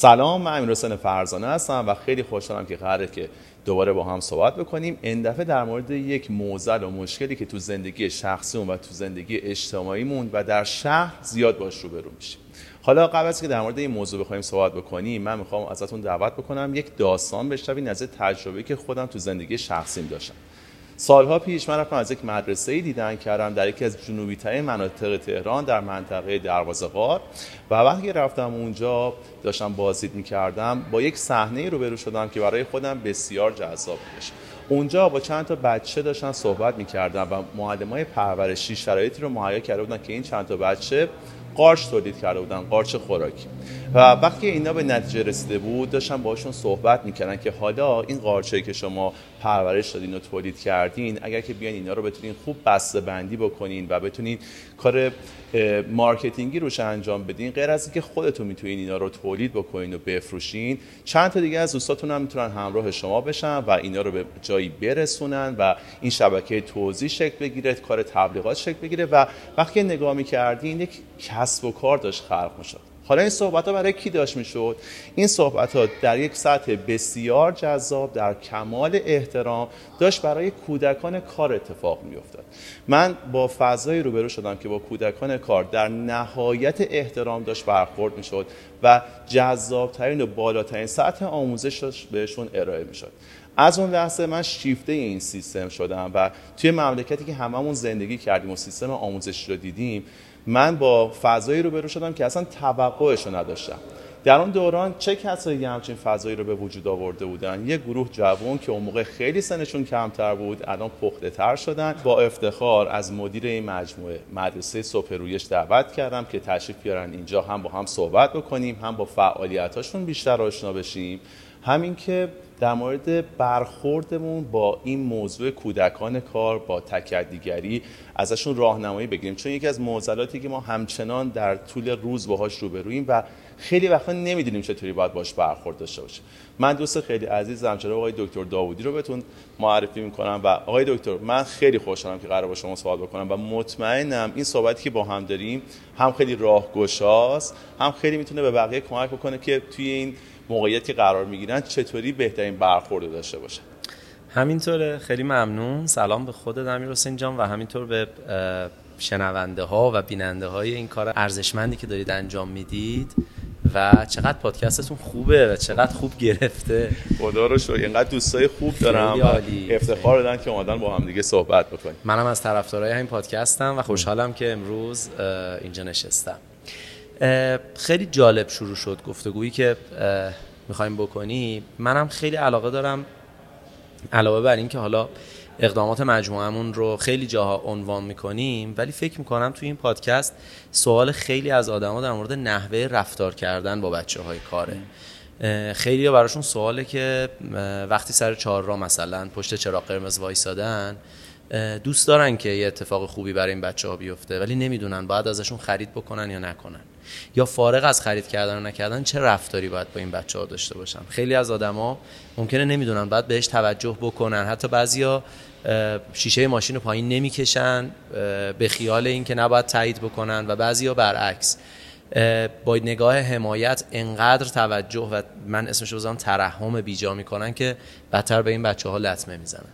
سلام من امیر حسین فرزانه هستم و خیلی خوشحالم که قراره که دوباره با هم صحبت بکنیم. این دفعه در مورد یک موزل و مشکلی که تو زندگی شخصیمون و تو زندگی اجتماعیمون و در شهر زیاد باش روبرو میشیم. حالا قبل از که در مورد این موضوع بخوایم صحبت بکنیم من می‌خوام ازتون دعوت بکنم یک داستان بشنوین از تجربه که خودم تو زندگی شخصیم داشتم. سالها پیش من رفتم از یک مدرسه دیدن کردم در یکی از جنوبی ترین مناطق تهران در منطقه دروازه غار و وقتی رفتم اونجا داشتم بازدید می‌کردم با یک صحنه روبرو شدم که برای خودم بسیار جذاب بودش. اونجا با چند تا بچه داشتن صحبت می‌کردم و معلم های پرورشی شرایطی رو مهیا کرده بودن که این چند تا بچه قارچ تولید کرده بودن قارچ خوراکی. و وقتی اینا به نتیجه رسیده بود داشتن باشون صحبت می‌کردن که حالا این قارچه که شما پرورش دادین و تولید کردین اگر که بیان اینا رو بتونین خوب بسته بندی بکنین و بتونین کار مارکتینگی روش انجام بدین غیر از اینکه خودتون می‌تونین اینا رو تولید بکنین و بفروشین چند تا دیگه از دوستاتون هم می‌تونن همراه شما بشن و اینا رو به جایی برسونن و این شبکه توزیع شکل بگیره کار تبلیغات شکل بگیره. و وقتی نگاه می‌کردین یک کسب و کار داشت خلق می‌شد. حالا این صحبت ها برای کی داشت می‌شد؟ این صحبت ها در یک سطح بسیار جذاب در کمال احترام داشت برای کودکان کار اتفاق میافتاد. من با فضایی روبرو شدم که با کودکان کار در نهایت احترام داشت برخورد می‌شد و جذابترین و بالاترین سطح آموزش بهشون ارائه می‌شد. از اون لحظه من شیفته این سیستم شدم و توی مملکتی که هممون زندگی کردیم و سیستم آموزشی رو دیدیم من با فضایی روبرو شدم که اصلا توقعش رو نداشتم. در اون دوران چه کسایی همچین فضایی رو به وجود آورده بودن؟ یه گروه جوان که اون موقع خیلی سنشون کمتر بود الان پخته تر شدن. با افتخار از مدیر این مجموعه مدرسه صبح رویش دعوت کردم که تشریف بیارن اینجا هم با هم صحبت بکنیم هم با فعالیتاشون بیشتر آشنا بشیم. همین که در مورد برخوردمون با این موضوع کودکان کار با تکدیگری ازشون راهنمایی بگیریم. چون یکی از معضلاتی که ما همچنان در طول روز باهاش روبرویم و خیلی وقتا نمی‌دونیم چطوری باید باش برخورد داشته باشیم من دوست خیلی عزیزم. جناب آقای دکتر داوودی رو بهتون معرفی می‌کنم و آقای دکتر من خیلی خوشحالم که قرار با شما صحبت بکنم و مطمئنم این صحبتی که با هم داریم هم خیلی راهگشاست هم خیلی می‌تونه به بقیه کمک بکنه که توی این موقعیتی قرار می‌گیرن چطوری بهترین برخورد داشته باشه؟ همینطوره. خیلی ممنون. سلام به خود امیر حسین جان و همینطور به شنونده ها و بیننده های این کار ارزشمندی که دارید انجام می‌دید. و چقدر پادکستتون خوبه و چقدر خوب گرفته. خدا رو شکر. اینقدر دوستای خوب دارم و افتخار دادن که اومدن با هم دیگه صحبت بکنیم. منم از طرفدارای همین پادکستم و خوشحالم که امروز اینجا نشستم. خیلی جالب شروع شد گفتگویی که می‌خوایم بکنی. منم خیلی علاقه دارم علاوه بر این که حالا اقدامات مجموعمون رو خیلی جاها عنوان می‌کنیم ولی فکر می‌کنم توی این پادکست سوال خیلی از آدما در مورد نحوه رفتار کردن با بچه های کاره خیلی براشون سواله که وقتی سر چهار را مثلا پشت چراغ قرمز وایسادن دوست دارن که یه اتفاق خوبی برای این بچه ها بیفته ولی نمی‌دونن باید ازشون خرید بکنن یا نکنن. یا فارغ از خرید کردن و نکردن چه رفتاری باید با این بچه ها داشته باشن؟ خیلی از آدما ممکنه نمی‌دونن باید بهش توجه بکنن. حتی بعضیا شیشه ماشین رو پایین نمی‌کشن به خیال اینکه نباید تایید بکنن و بعضیا برعکس. با نگاه حمایت انقدر توجه و من اسمش رو ترحم بیجا می‌کنن که بدتر به این بچه ها لطمه می‌زنن.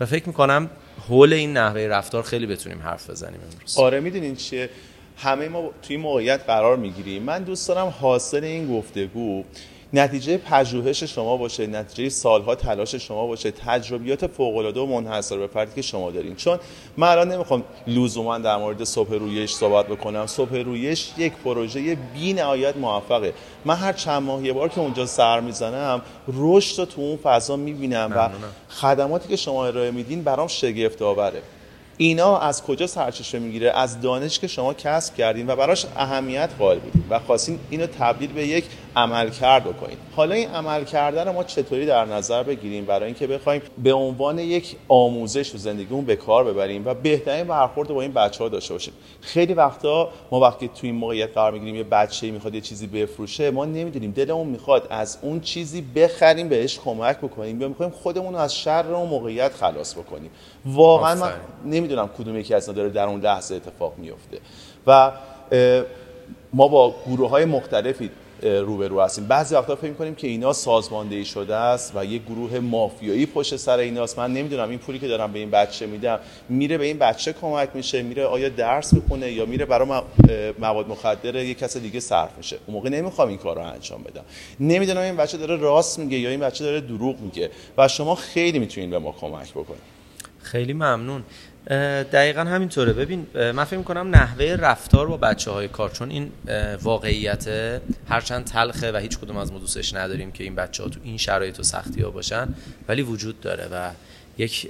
و فکر می‌کنم حول این نحوه رفتار خیلی بتونیم حرف بزنیم امروز. آره می‌دونین چیه؟ همه ما توی موقعیت قرار می‌گیریم. من دوست دارم حاصل این گفتگو نتیجه پژوهش شما باشه نتیجه سالها تلاش شما باشه تجربیات فوق العاده و منحصر به فردی که شما دارین. چون من الان نمی‌خوام لزوما در مورد صبح رویش صحبت بکنم. صبح رویش یک پروژه بی نهایت موفقه. من هر چند ماه یه بار که اونجا سر می‌زنم رشد رو تو اون فضا می‌بینم و خدماتی که شما ارائه میدین برام شگفت آوره اینا از کجا سرچشمه می‌گیره؟ از دانش که شما کسب کردین و براش اهمیت قائل بودین و خواستین اینو تبدیل به یک عمل کرد بکنید حالا این عمل کردن رو ما چطوری در نظر بگیریم برای اینکه بخوایم به عنوان یک آموزش تو زندگیمون به کار ببریم و بهترین برخورد با این بچه ها داشته باشیم. خیلی وقتا ما وقتی تو این موقعیت قرار می‌گیریم یه بچه می‌خواد یه چیزی بفروشه ما نمی‌دونیم. دلمون می‌خواد از اون چیزی بخریم بهش کمک بکنیم. یا می‌خوایم خودمون رو از شر اون موقعیت خلاص بکنیم. واقعا من نمی‌دونم کدوم یکی از داره در اون لحظه اتفاق میفته و ما با گروه های مختلفی روبرو هستیم. بعضی وقتا فکر کنیم که اینا سازماندهی شده است و یک گروه مافیایی پشت سر ایناست من نمی‌دونم این پولی که دارم به این بچه میدم میره به این بچه کمک میشه؟ میره آیا درس می‌خونه یا میره برای مواد مخدر یک کس دیگه صرف میشه؟ اون موقع نمی‌خوام این کار رو انجام بدم. نمی‌دونم این بچه داره راست میگه یا این بچه داره دروغ میگه و شما خیلی می‌تونید به ما کمک بکنید خیلی ممنون. دقیقا همینطوره. ببین من فکر کنم نحوه رفتار با بچه های کار چون این واقعیت هرچند تلخه و هیچ کدوم از ما دوستش نداریم که این بچه ها تو این شرایط و سختی ها باشن ولی وجود داره و یک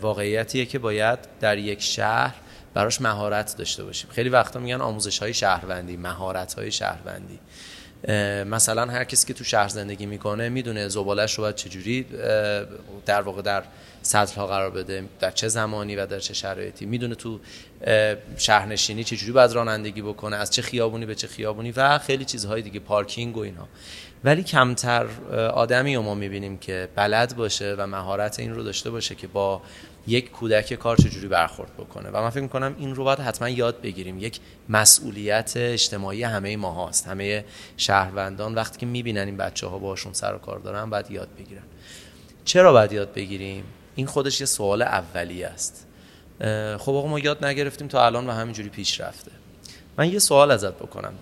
واقعیتیه که باید در یک شهر براش مهارت داشته باشیم. خیلی وقتا میگن آموزش های شهروندی مهارت های شهروندی. مثلا هر کسی که تو شهر زندگی می‌کنه می‌دونه زبالش رو باید چجوری در واقع در سطل ها قرار بده در چه زمانی و در چه شرایطی. می‌دونه تو شهرنشینی چجوری باید رانندگی بکنه از چه خیابونی به چه خیابونی و خیلی چیزهای دیگه پارکینگ و اینها ولی کمتر آدمی رو ما می‌بینیم که بلد باشه و مهارت این رو داشته باشه که با یک کودک کار چجوری برخورد بکنه. و من فکر می‌کنم این رو باید حتما یاد بگیریم. یک مسئولیت اجتماعی همه ما هاست. همه شهروندان وقتی که می‌بینن این بچه ها باشون سر و کار دارن باید یاد بگیرن. چرا باید یاد بگیریم؟ این خودش یه سوال اولیه است. خب آقا ما یاد نگرفتیم تا الان و همینجوری پیش رفته. من یه سوال ازت بکنم.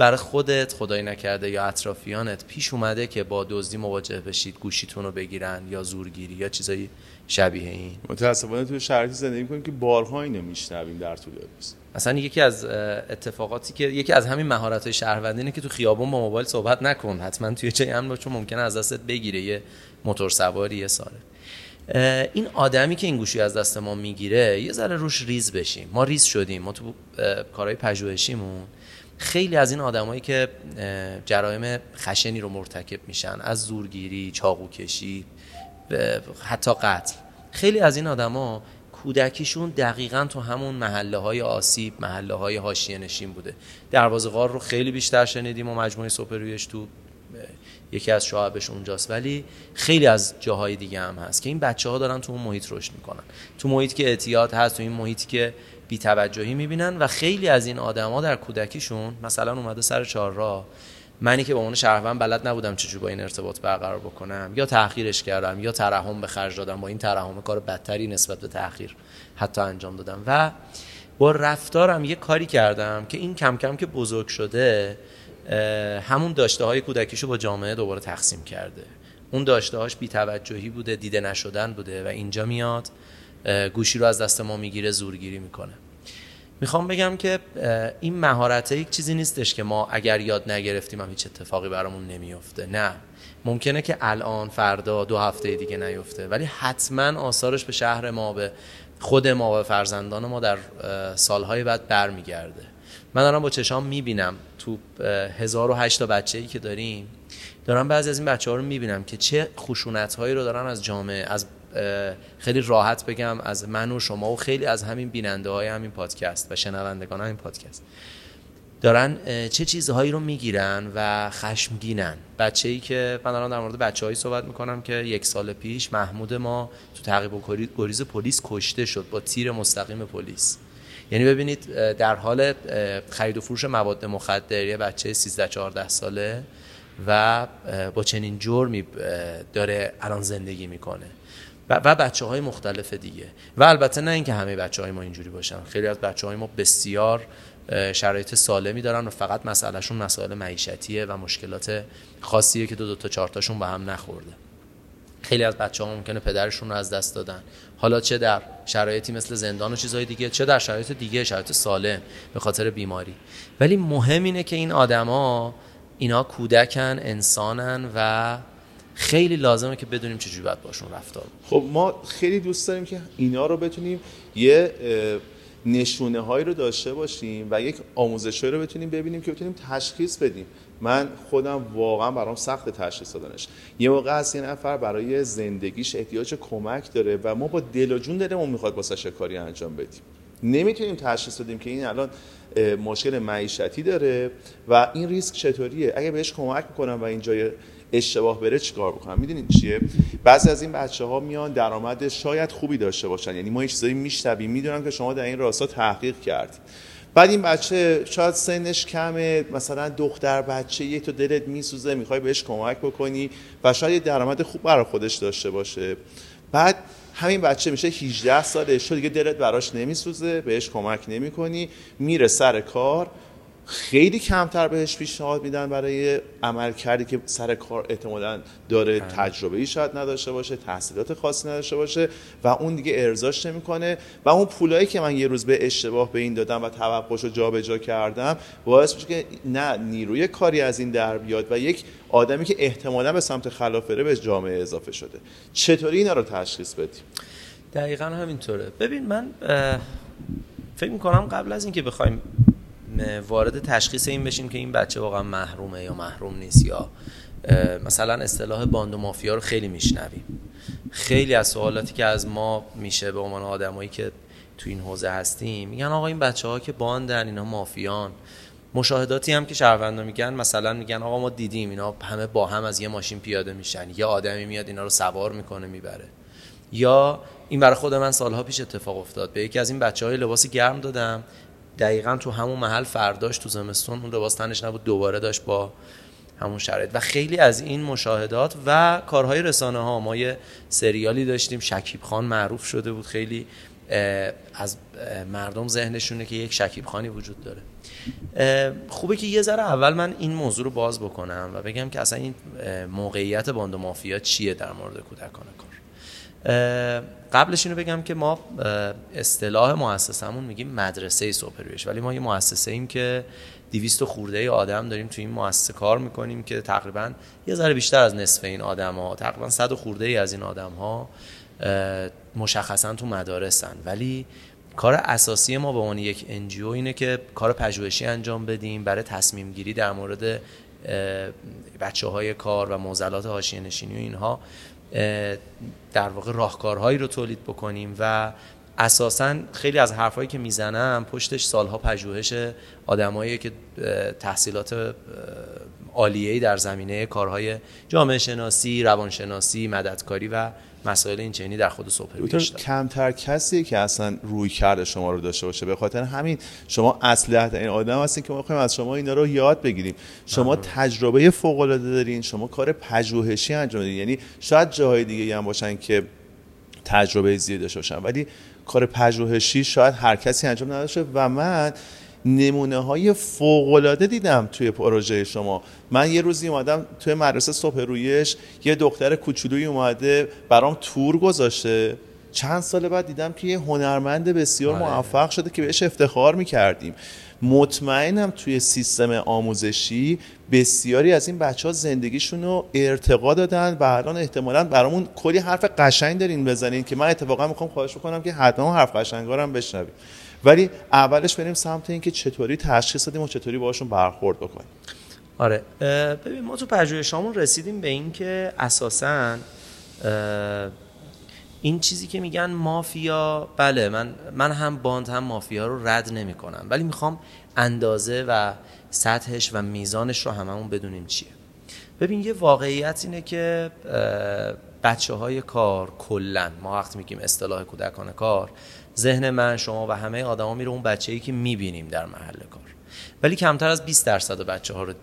برای خودت خدای نکرده یا اطرافیانت پیش اومده که با دزدی مواجه بشید گوشیتون رو بگیرن یا زورگیری یا چیزایی شبیه این. متاسفانه تو شرایطی زندگی می‌کنیم که بارها اینو میشنویم در طول روز. مثلا یکی از اتفاقاتی که یکی از همین مهارت های شهروندی اینه که تو خیابون با موبایل صحبت نکن. حتما توی چه امن چون ممکنه از دستت بگیره یه موتور سواری یه ساله این آدمی که این گوشی از دست ما می‌گیره یه ذره روش ریز بشیم. ما ریز شدیم. ما تو کارهای پژوهشیمون خیلی از این آدمایی که جرایم خشنی رو مرتکب میشن از زورگیری چاقو کشی حتی قتل. خیلی از این آدما کودکیشون دقیقا تو همون محله های آسیب محله های حاشیه نشین بوده. دروازه غار رو خیلی بیشتر شنیدیم و مجموعه سوپرویش تو یکی از شعبش اونجاست. ولی خیلی از جاهای دیگه هم هست که این بچه ها دارن تو اون محیط رشد می‌کنن. تو محیط که اعتیاد هست تو این محیطی که بیتوجهی می‌بینن و خیلی از این آدما در کودکیشون مثلا اومده سر چهار راه منی که به عنوان شهروند بلد نبودم چجوری با این ارتباط برقرار بکنم یا تأخیرش کردم یا ترحم به خرج دادم با این ترحم کار بدتری نسبت به تأخیر حتی انجام دادم. و با رفتارم یه کاری کردم که این کم کم که بزرگ شده همون داشته های کودکیشو با جامعه دوباره تقسیم کرده. اون داشته هاش بیتوجهی بوده دیده نشدن بوده و اینجا میاد. گوشی رو از دست ما می‌گیره زورگیری می‌کنه. می‌خوام بگم که این مهارت یک چیزی نیستش که ما اگر یاد نگرفتیم هم هیچ اتفاقی برامون نمیفته نه. ممکنه که الان فردا دو هفته دیگه نیفته. ولی حتما آثارش به شهر ما به خود ما و فرزندان ما در سالهای بعد برمیگرده. من دارم با چشام می‌بینم تو هزار و هشت بچه ای که داریم دارم بعضی از این بچه ها رو می‌بینم که چه خشونت هایی رو دارن از جامعه از خیلی راحت بگم از من و شما و خیلی از همین بیننده های همین پادکست و شنوندگان همین پادکست. دارن چه چیزهایی رو می‌گیرن و خشمگینن؟ بچه ای که من دارم در مورد بچه هایی صحبت می‌کنم که یک سال پیش محمود ما تو تعقیب و گریز پلیس کشته شد با تیر مستقیم پلیس. یعنی ببینید در حال خرید و فروش مواد مخدر یه بچه 13 14 ساله و با چنین جرمی داره الان زندگی می‌کنه. و بچه های مختلف دیگه. و البته نه اینکه همه بچه های ما اینجوری باشن. خیلی از بچه های ما بسیار شرایط سالمی دارن و فقط مسئلهشون مسائل معیشتیه و مشکلات خاصیه که دو دو تا چهار تاشون به هم نخورده. خیلی از بچه ها ممکنه پدرشون رو از دست دادن. حالا چه در شرایطی مثل زندان و چیزهای دیگه چه در شرایط دیگه شرایط سالم به خاطر بیماری. ولی مهم اینه که این آدما اینا کودکن انسانن و خیلی لازمه که بدونیم چجوری باید باشون رفتار خب ما خیلی دوست داریم که اینا رو بتونیم یه نشونه هایی رو داشته باشیم و یک آموزش رو بتونیم ببینیم که بتونیم تشخیص بدیم. من خودم واقعا برام سخت تشخیص دادنش. یه موقع از یه نفر برای زندگیش احتیاج کمک داره و ما با دل و جون دلمون می‌خواد واسه کاری انجام بدیم. نمی‌تونیم تشخیص بدیم که این الان مشکل معیشتی داره و این ریسک چطوریه. اگه بهش کمک می‌کنم و این جای اشتباه بره چیکار بکنم؟ می‌دونید چیه؟ بعضی از این بچه ها میان درآمد شاید خوبی داشته باشن. یعنی ما یه چیزایی میشنویم. می‌دونم که شما در این راستا تحقیق کردید بعد این بچه شاید سنش کمه. مثلا دختر بچه یه تو دلت میسوزه می‌خوای بهش کمک بکنی و شاید یه درآمد خوب برای خودش داشته باشه. بعد همین بچه میشه 18 سالش. تو دیگه دلت براش نمیسوزه بهش کمک نمی‌کنی. میره سر کار. خیلی کمتر بهش پیشنهاد میدن برای عمل کردی که سر کار احتمالا داره بله. تجربه ای شاید نداشته باشه تحصیلات خاصی نداشته باشه و اون دیگه ارزاش نمی‌کنه و اون پولایی که من یه روز به اشتباه به این دادم و توقعش رو جابجا کردم باعث میشه که نه نیروی کاری از این در بیاد و یک آدمی که احتمالا به سمت خلاف بره به جامعه اضافه شده. چطوری اینا رو تشخیص بدیم؟ دقیقا همینطوره. ببین من فکر می‌کنم قبل از اینکه بخوایم وارد تشخیص این بشیم که این بچه واقعا محرومه یا محروم نیست یا مثلا اصطلاح باند و مافیا رو خیلی میشنویم. خیلی از سوالاتی که از ما میشه به عنوان آدمایی که تو این حوزه هستیم میگن آقا این بچه ها که باندن اینا مافیان. مشاهداتی هم که شهروندا میگن مثلا میگن آقا ما دیدیم اینا همه با هم از یه ماشین پیاده میشن یه آدمی میاد اینا رو سوار می‌کنه می‌بره. یا این برای خود من سالها پیش اتفاق افتاد به یکی از این بچه های لباسی گرم دادم دقیقا تو همون محل فرداش تو زمستون اون لباس تنش نبود دوباره داشت با همون شرایط. و خیلی از این مشاهدات و کارهای رسانه ها ما یه سریالی داشتیم شکیب خان معروف شده بود خیلی از مردم ذهنشونه که یک شکیب خانی وجود داره. خوبه که یه ذره اول من این موضوع رو باز بکنم و بگم که اصلا این موقعیت باند مافیا چیه در مورد کودکان کار؟ قبلش اینو بگم که ما اصطلاح مؤسسمون میگیم مدرسه صبح رویش ولی ما یه مؤسسه ایم که 200 خورده آدم داریم تو این مؤسسه کار می‌کنیم که تقریبا یه ذره بیشتر از نصف این آدم ها تقریبا 100 خورده ای از این آدم ها مشخصا تو مدارسن. ولی کار اساسی ما به عنوان یک NGO اینه که کار پژوهشی انجام بدیم برای تصمیم گیری در مورد بچه های کار و موزلات حاشیه نشینی و اینها. در واقع راهکارهایی رو تولید بکنیم و اساسا خیلی از حرفایی که می‌زنم پشتش سالها پژوهش آدمایی که تحصیلات عالیه‌ای در زمینه کارهای جامعه شناسی، روانشناسی، مددکاری و مسائل این چنینی در خود سوپرویش کمتر کسی که اصلا روی کرده شما رو داشته باشه به خاطر همین شما اصلیت این آدم هستین که ما می‌خوایم از شما اینا رو یاد بگیریم. شما تجربه فوق العاده دارین شما کار پژوهشی انجام دادین یعنی شاید جاهای دیگه هم باشن که تجربه زیاده داشته باشن ولی کار پژوهشی شاید هر کسی انجام نداشه و من نمونه های فوق دیدم توی پروژه شما. من یه روزی اومدم توی مدرسه صبح رویش یه دختر کوچولویی اومده برام تور گذاشته. چند سال بعد دیدم که یه هنرمند بسیار آره. موفق شده که بهش افتخار می‌کردیم. مطمئنم توی سیستم آموزشی بسیاری از این بچه ها زندگیشون رو ارتقا دادن و الان احتمالا برامون کلی حرف قشنگ دارین بزنین که من اتفاقا می‌خوام خواهش بکنم که حتما حرف قشنگارم بشنویم ولی اولش بریم سمت اینکه چطوری تشخیص دادیم و چطوری باشون برخورد بکنیم. آره ببین ما تو پژوهشامون رسیدیم به اینکه اساسا این چیزی که میگن مافیا بله من من هم باند هم مافیا رو رد نمی کنم ولی می‌خوام اندازه و سطحش و میزانش رو هممون بدونیم چیه. ببین یه واقعیت اینه که بچه های کار کلا ما وقتی میگیم اصطلاح کودکان کار ذهن من شما و همه آدما میره اون بچه‌ای که می‌بینیم در محل کار. ولی کمتر از 20 درصد بچه ها رو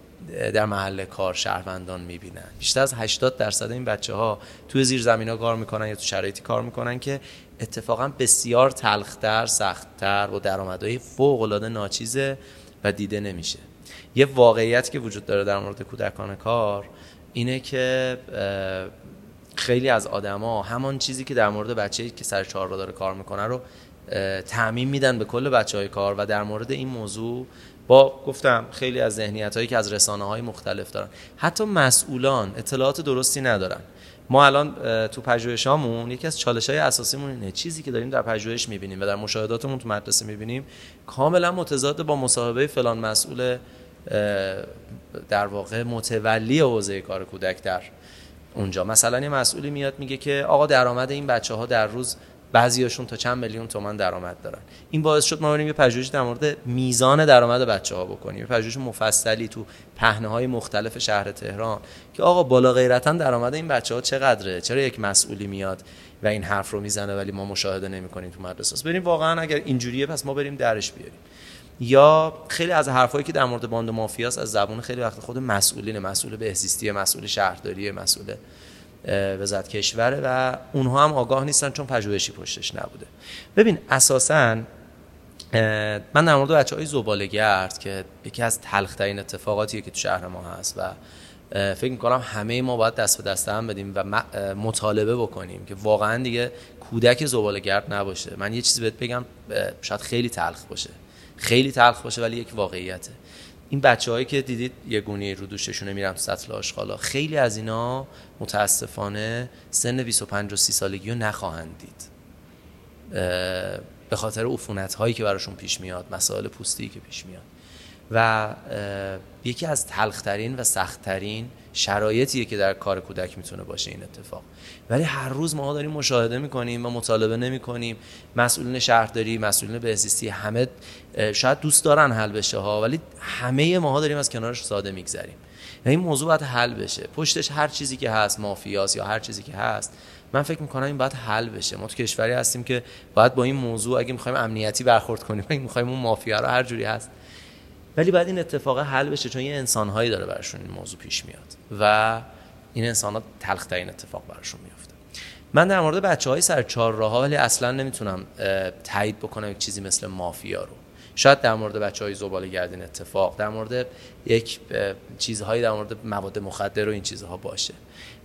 در محل کار شهروندان می‌بینن. بیشتر از 80 درصد این بچه ها توی زیر زمین ها کار می‌کنن یا تو شرایطی کار می‌کنن که اتفاقا بسیار تلختر سختتر و درآمدهای فوق العاده ناچیزه و دیده نمیشه. یه واقعیت که وجود داره در مورد کودکان کار اینه که خیلی از آدما همان چیزی که در مورد بچه‌ای که سر چهار داره کار می‌کنه رو تعمین میدن به کل بچه های کار و در مورد این موضوع با گفتم خیلی از ذهنیت هایی که از رسانه های مختلف دارن. حتی مسئولان اطلاعات درستی ندارن. ما الان تو پژوهشامون یکی از چالش های اساسیمون اینه. چیزی که داریم در پژوهش می‌بینیم و در مشاهداتمون تو مدرسه می‌بینیم کاملا متضاد با مصاحبه فلان مسئول در واقع متولی حوزه کار کودک در اونجا. مثلا یه مسئولی میاد میگه که آقا درآمد این بچه ها در روز بعضیاشون تا چند میلیون تومان درآمد دارن. این باعث شد ما بریم یه پژوهش در مورد میزان درآمد بچه ها بکنیم. یه پژوهش مفصلی تو پهنه های مختلف شهر تهران که آقا بالا غیرتا درآمد این بچه ها چقدره؟ چرا یک مسئولی میاد و این حرف رو می‌زنه ولی ما مشاهده نمی‌کنیم تو مدرسه بریم واقعا اگر اینجوریه پس ما بریم درش بیاریم. یا خیلی از حرفایی که در مورد باند مافیاس از زبون خیلی وقت خود مسئولین مسئول بهزیستی مسئول شهرداری مسئول وزارت کشوره و اونها هم آگاه نیستن چون پژوهشی پشتش نبوده. ببین اساسا من در مورد بچه های زبالگرد که یکی از تلخترین اتفاقاتیه که تو شهر ما هست و فکر می‌کنم همه ما باید دست به دست هم بدیم و مطالبه بکنیم که واقعا دیگه کودک زبالگرد نباشه. من یه چیزی بهت بگم شاید خیلی تلخ باشه. خیلی تلخ باشه ولی یک واقعیته. این بچه هایی که دیدید یه گونی رو دوششونه میرم سطل آشغالا. خیلی از اینا متاسفانه سن 25 و 30 سالگی رو نخواهند دید. به خاطر عفونت هایی که براشون پیش میاد مسائل پوستی که پیش میاد. و یکی از تلخترین و سختترین شرایطیه که در کار کودک می‌تونه باشه این اتفاق. ولی هر روز ما داریم مشاهده می‌کنیم و مطالبه نمی‌کنیم. مسئولین شهرداری مسئولین بهزیستی همه شاید دوست دارن حل بشه ها ولی همه ما داریم از کنارش ساده میگذریم. و این موضوع باید حل بشه. پشتش هر چیزی که هست مافیاس یا هر چیزی که هست من فکر می‌کنم این باید حل بشه. ما تو کشوری هستیم که باید با این موضوع اگه می‌خوایم امنیتی برخورد کنیم اگه می‌خوایم اون مافیا رو هر جوری هست ولی بعد این اتفاق حل بشه چون یه انسانهایی داره براشون این موضوع پیش میاد و این انسان ها تلخ این اتفاق براشون میفته. من در مورد بچه های سر چهار راه ولی اصلا نمی‌تونم تایید بکنم یک چیزی مثل مافیا رو. شاید در مورد بچه های زباله گردین اتفاق در مورد یک چیزهایی در مورد مواد مخدر و این چیزها باشه.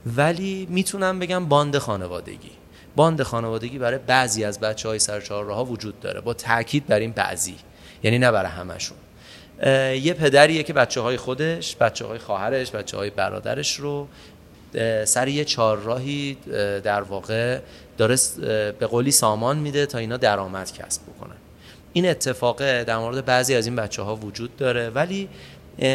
ولی می‌تونم بگم باند خانوادگی. باند خانوادگی برای بعضی از بچه های سر چهار راه وجود داره. با تاکید بر این بعضی. یعنی نه برای همشون. یه پدریه که بچه های خودش بچه های خواهرش بچه های برادرش رو سر یه چهارراهی در واقع داره به قولی سامان میده تا اینا درآمد کسب بکنن. این اتفاقه در مورد بعضی از این بچه ها وجود داره. ولی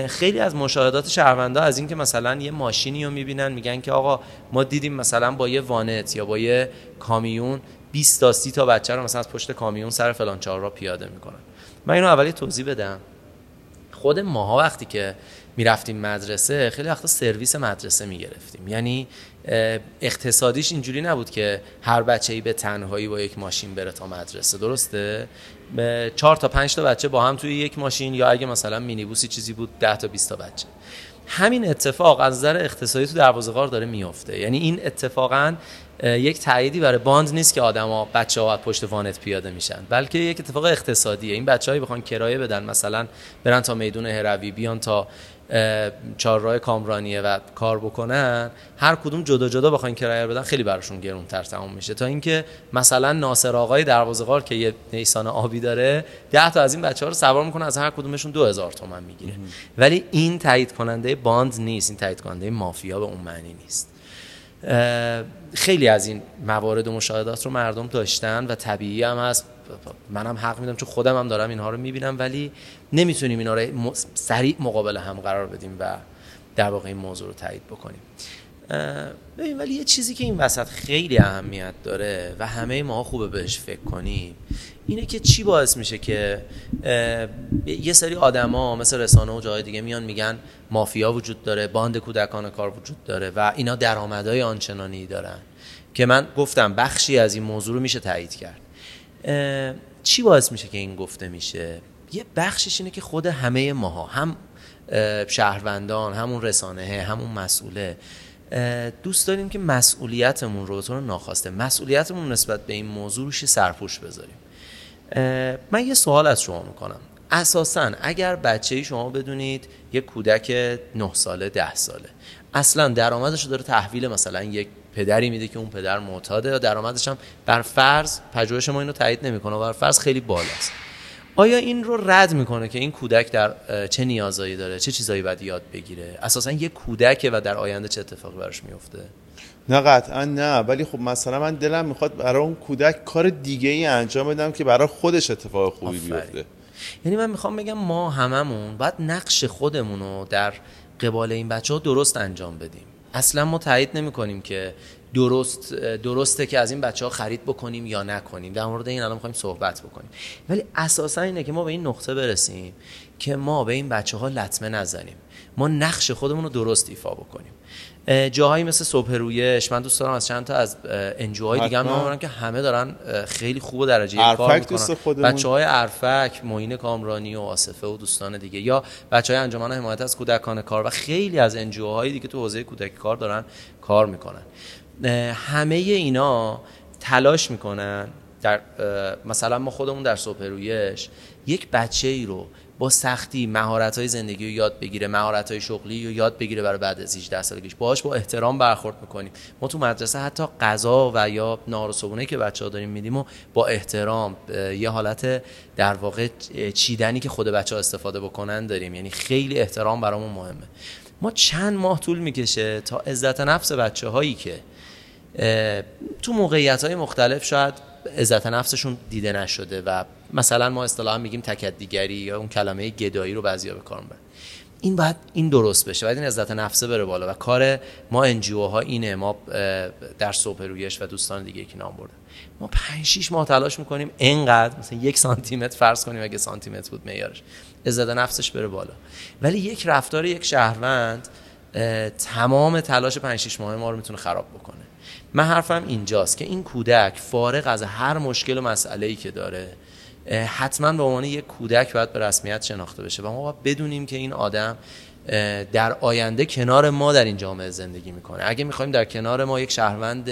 خیلی از مشاهدات شهروندا از اینکه مثلا یه ماشینی رو می‌بینن میگن که آقا ما دیدیم مثلا با یه وانت یا با یه کامیون 20 تا 30 تا بچه رو مثلا از پشت کامیون سر فلان چهار را پیاده می‌کنن. من اینو اولی توضیح بدم. خود ماها وقتی که می‌رفتیم مدرسه خیلی وقتا سرویس مدرسه می‌گرفتیم. یعنی اقتصادیش اینجوری نبود که هر بچه ای به تنهایی با یک ماشین بره تا مدرسه. درسته؟ چهار تا پنج تا بچه با هم توی یک ماشین یا اگه مثلا مینیبوسی چیزی بود ده تا 20 تا بچه. همین اتفاق از نظر اقتصادی تو دروازه داره میفته یعنی این اتفاقا یک تأییدی برای باند نیست که آدما بچه ها پشت وانت پیاده میشن. بلکه یک اتفاق اقتصادیه. این بچه‌ای بخوان کرایه بدن مثلا برن تا میدون هروی بیان تا چهارراه کامرانیه و کار بکنن هر کدوم جدا جدا بخواین کرایه بدن خیلی براشون گرونتر تموم میشه. تا اینکه مثلا ناصر آقای دروازه‌قار که یه نیسان آبی داره ده تا از این بچه ها رو سوار می‌کنه از هر کدومشون 2000 تومن می‌گیره. ولی این تایید کننده باند نیست این تایید کننده مافیا به اون معنی نیست. خیلی از این موارد و مشاهدات رو مردم داشتن و طبیعی هم هست. منم حق میدم چون خودم هم دارم اینها رو می‌بینم ولی نمی‌تونیم اینا رو سریع مقابل هم قرار بدیم و در واقع این موضوع رو تایید بکنیم. ببین ولی یه چیزی که این وسط خیلی اهمیت داره و همه ما خوبه بهش فکر کنیم اینه که چی باعث میشه که یه سری آدما مثل رسانه و جای دیگه میان میگن مافیا وجود داره باند کودکان کار وجود داره و اینا درآمدهای آنچنانی دارن. که من گفتم بخشی از این موضوع رو میشه تایید کرد. چی باعث میشه که این گفته میشه؟ یه بخشش اینه که خود همه ماها هم شهروندان همون رسانه همون مسئوله. دوست داریم که مسئولیتمون رو طور ناخواسته مسئولیتمون نسبت به این موضوع روش سرپوش بذاریم. من یه سوال از شما می‌کنم. اساسا اگر بچه شما بدونید یک کودک 9 ساله ده ساله اصلا درآمدش رو داره تحویل مثلا یک پدری میده که اون پدر معتاده یا درآمدش هم بر فرض پژوهش ما اینو تایید نمی‌کنه بر فرض خیلی بالاست. آیا این رو رد می‌کنه که این کودک در چه نیازایی داره چه چیزایی باید یاد بگیره؟ اساسا یه کودکه و در آینده چه اتفاقی براش میفته نه قطعا نه. ولی خب مثلا من دلم می‌خواد برای اون کودک کار دیگه ای انجام بدم که برای خودش اتفاق خوبی بیفته. یعنی من می‌خوام بگم ما هممون باید نقش خودمون رو در قبال این بچه ها درست انجام بدیم. اصلا ما تایید نمی کنیم که درست درسته که از این بچه ها خرید بکنیم یا نکنیم. در مورد این الان می‌خوایم صحبت بکنیم. ولی اساسا اینه که ما به این نقطه برسیم که ما به این بچه ها لطمه نزنیم. ما نقش خودمون رو درست ایفا بکنیم. جاهایی مثل صبح رویش من دوست دارم از چند تا از انجوهای دیگه هم که همه دارن خیلی خوب و درجه کار می‌کنن. بچه های عرفک معین کامرانی و آصفه و دوستان دیگه یا بچه های انجمن حمایت از کودکان کار و خیلی از انجوهای دیگه تو حوزه کودکی کار دارن کار می‌کنن. همه اینا تلاش می‌کنن در مثلا ما خودمون در صبح رویش یک بچه ای رو با سختی مهارت های زندگی رو یاد بگیره مهارت های شغلی رو یاد بگیره برای بعد از 18 سالگیش. باهاش با احترام برخورد می‌کنیم. ما تو مدرسه حتی غذا و یا نار و که بچه ها داریم میدیم و با احترام یه حالت در واقع چیدنی که خود بچه ها استفاده بکنن داریم. یعنی خیلی احترام برامون مهمه. ما چند ماه طول می‌کشه تا عزت نفس بچه هایی که تو موقعیت های مختلف شاید عزت نفسشون دیده نشده و مثلا ما اصطلاحا میگیم تکدیگری یا اون کلمه گدایی رو بعضیا به کار می‌برن. این باید این درست بشه باید این عزت نفسه بره بالا و کار ما انجیو ها اینه ما در صبح رویش و دوستان دیگه که نام بردن. ما 5 6 ماه تلاش می‌کنیم اینقدر مثلا یک سانتی متر فرض کنیم اگه سانتی متر بود معیارش عزت نفسش بره بالا. ولی یک رفتار یک شهروند تمام تلاش 5 6 ماه ما رو می‌تونه خراب بکنه. من حرفم اینجاست که این کودک فارغ از هر مشکل و مسئله ای که داره حتما به عنوان یک کودک باید به رسمیت شناخته بشه و ما باید بدونیم که این آدم در آینده کنار ما در این جامعه زندگی می‌کنه. اگه می‌خوایم در کنار ما یک شهروند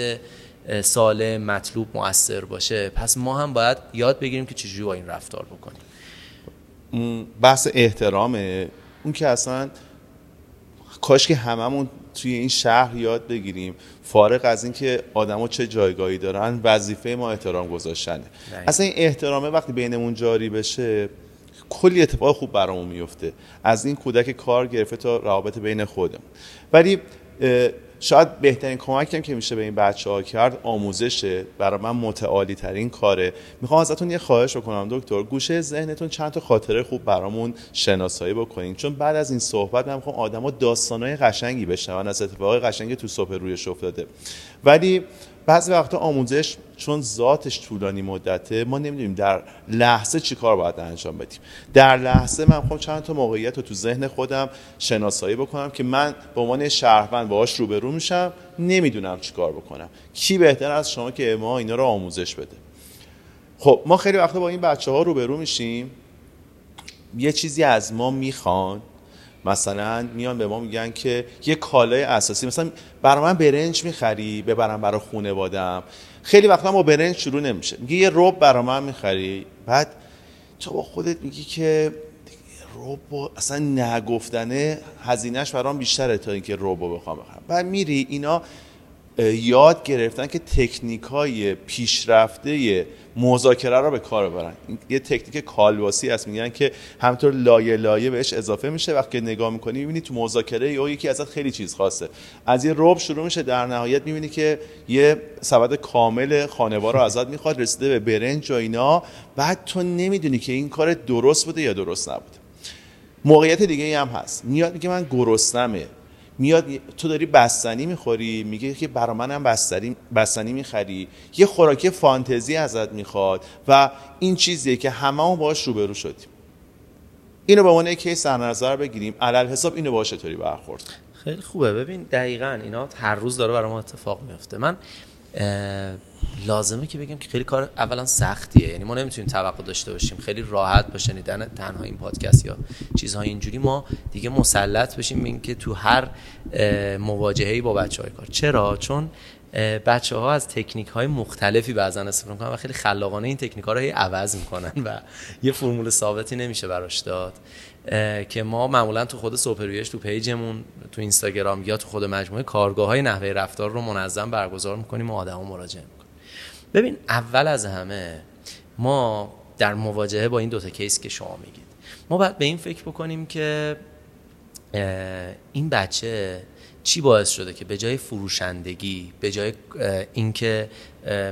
سالم مطلوب مؤثر باشه پس ما هم باید یاد بگیریم که چجوری با این رفتار بکنیم. بحث احترامه. اون که اصلا کاش که هممون توی این شهر یاد بگیریم. فارغ از اینکه آدما چه جایگاهی دارن وظیفه ما احترام گذاشتنه. اصلا این احترامه وقتی بینمون جاری بشه کلی اتفاق خوب برامون میفته از این کودک کار گرفته تا روابط بین خودمون. ولی شاید بهترین کمک که میشه به این بچه ها کرد آموزشه برای من متعالی ترین کاره. می‌خوام ازتون یه خواهش بکنم دکتر. گوشه ذهنتون چند تا خاطره خوب برامون شناسایی بکنین. چون بعد از این صحبت من می‌خوام آدما داستانای قشنگی بشنون از اتفاقای قشنگی تو صبح رویش افتاده. ولی بعضی وقتا آموزش چون ذاتش طولانی مدته ما نمی‌دونیم در لحظه چی کار باید انجام بدیم. در لحظه من خواهم چند تا موقعیت رو تو ذهن خودم شناسایی بکنم که من به عنوان شهروند باهاش روبرو میشم نمی‌دونم چی کار بکنم. کی بهتر از شما که ما اینا رو آموزش بده؟ خب ما خیلی وقتا با این بچه ها روبرو میشیم. یه چیزی از ما می‌خوان. مثلا میان به ما میگن که یه کالای اساسی مثلا برای من برنج می‌خری؟ ببرم برای خانوادم خیلی وقتا با برنج شروع نمیشه. میگه یه رب برای من می‌خری. بعد تو با خودت میگی که روبو اصلا نگفتنه هزینهش برام بیشتره تا اینکه روبو بخوام بخرم. بعد میری اینا یاد گرفتن که تکنیک های پیشرفته مذاکره رو به کار ببرن. یه تکنیک کالواسی هست. میگن که همطور لایه لایه بهش اضافه میشه. وقتی نگاه می‌کنی می‌بینی تو مذاکره یا یکی ازت خیلی چیز خواسته. از یه روب شروع میشه. در نهایت می‌بینی که یه سبد کامل خانوار رو ازت می‌خواد رسیده به برنج و اینا. بعد تو نمی‌دونی که این کار درست بوده یا درست نبوده. موقعیت دیگه ای هم هست. میاد میگه من گرسنمه. میاد تو داری بستنی می‌خوری میگه که برا منم بستنی بستنی می‌خری. یه خوراکی فانتزی ازت می‌خواد و این چیزیه که همه باش روبرو شدیم. اینو به عنوان کیس در نظر بگیریم. علل حساب اینو باشه چطوری برخورد؟ خیلی خوبه. ببین دقیقا اینا هر روز داره برای ما اتفاق میفته من لازمه که بگم که خیلی کار اولا سختیه. یعنی ما نمی‌تونیم توقع داشته باشیم. خیلی راحت با شنیدن تنها این پادکست یا چیزهای اینجوری ما دیگه مسلط بشیم این که تو هر مواجهه‌ای با بچه های کار. چرا؟ چون بچه ها از تکنیک های مختلفی بعضا استفاده می‌کنن و خیلی خلاقانه این تکنیک ها رو عوض می‌کنن و یه فرمول ثابتی نمیشه براش داد. که ما معمولا تو خود سوپرویش تو پیجمون تو اینستاگرام یا تو خود مجموعه کارگاه های نحوه رفتار رو منظم برگزار می‌کنیم و آدم مراجعه ببین. اول از همه ما در مواجهه با این دوتا کیس که شما میگید ما باید به این فکر بکنیم که این بچه چی باعث شده که به جای فروشندگی به جای اینکه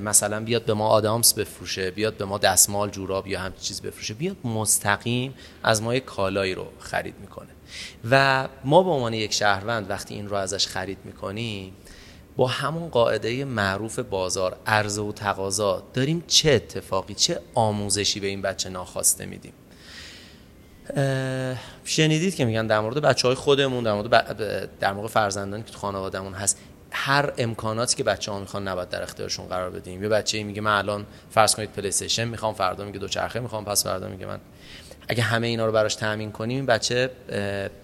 مثلا بیاد به ما آدامس بفروشه بیاد به ما دستمال جوراب یا همچین چیز بفروشه بیاد مستقیم از ما یک کالایی رو خرید می‌کنه. و ما به عنوان یک شهروند وقتی این رو ازش خرید می‌کنیم با همون قاعده معروف بازار عرضه و تقاضا داریم چه اتفاقی چه آموزشی به این بچه ناخواسته میدیم؟ شنیدید که میگن در مورد بچه های خودمون در مورد در موقع فرزندانی که تو خانوادهمون هست هر امکاناتی که بچه ها می‌خوان نباید در اختیارشون قرار بدیم. یه بچه میگه من الان فرض کنید پلی می‌خوام فردا میگه دوچرخه می‌خوام پس فردا میگه من. اگه همه اینا رو براش تامین کنیم این بچه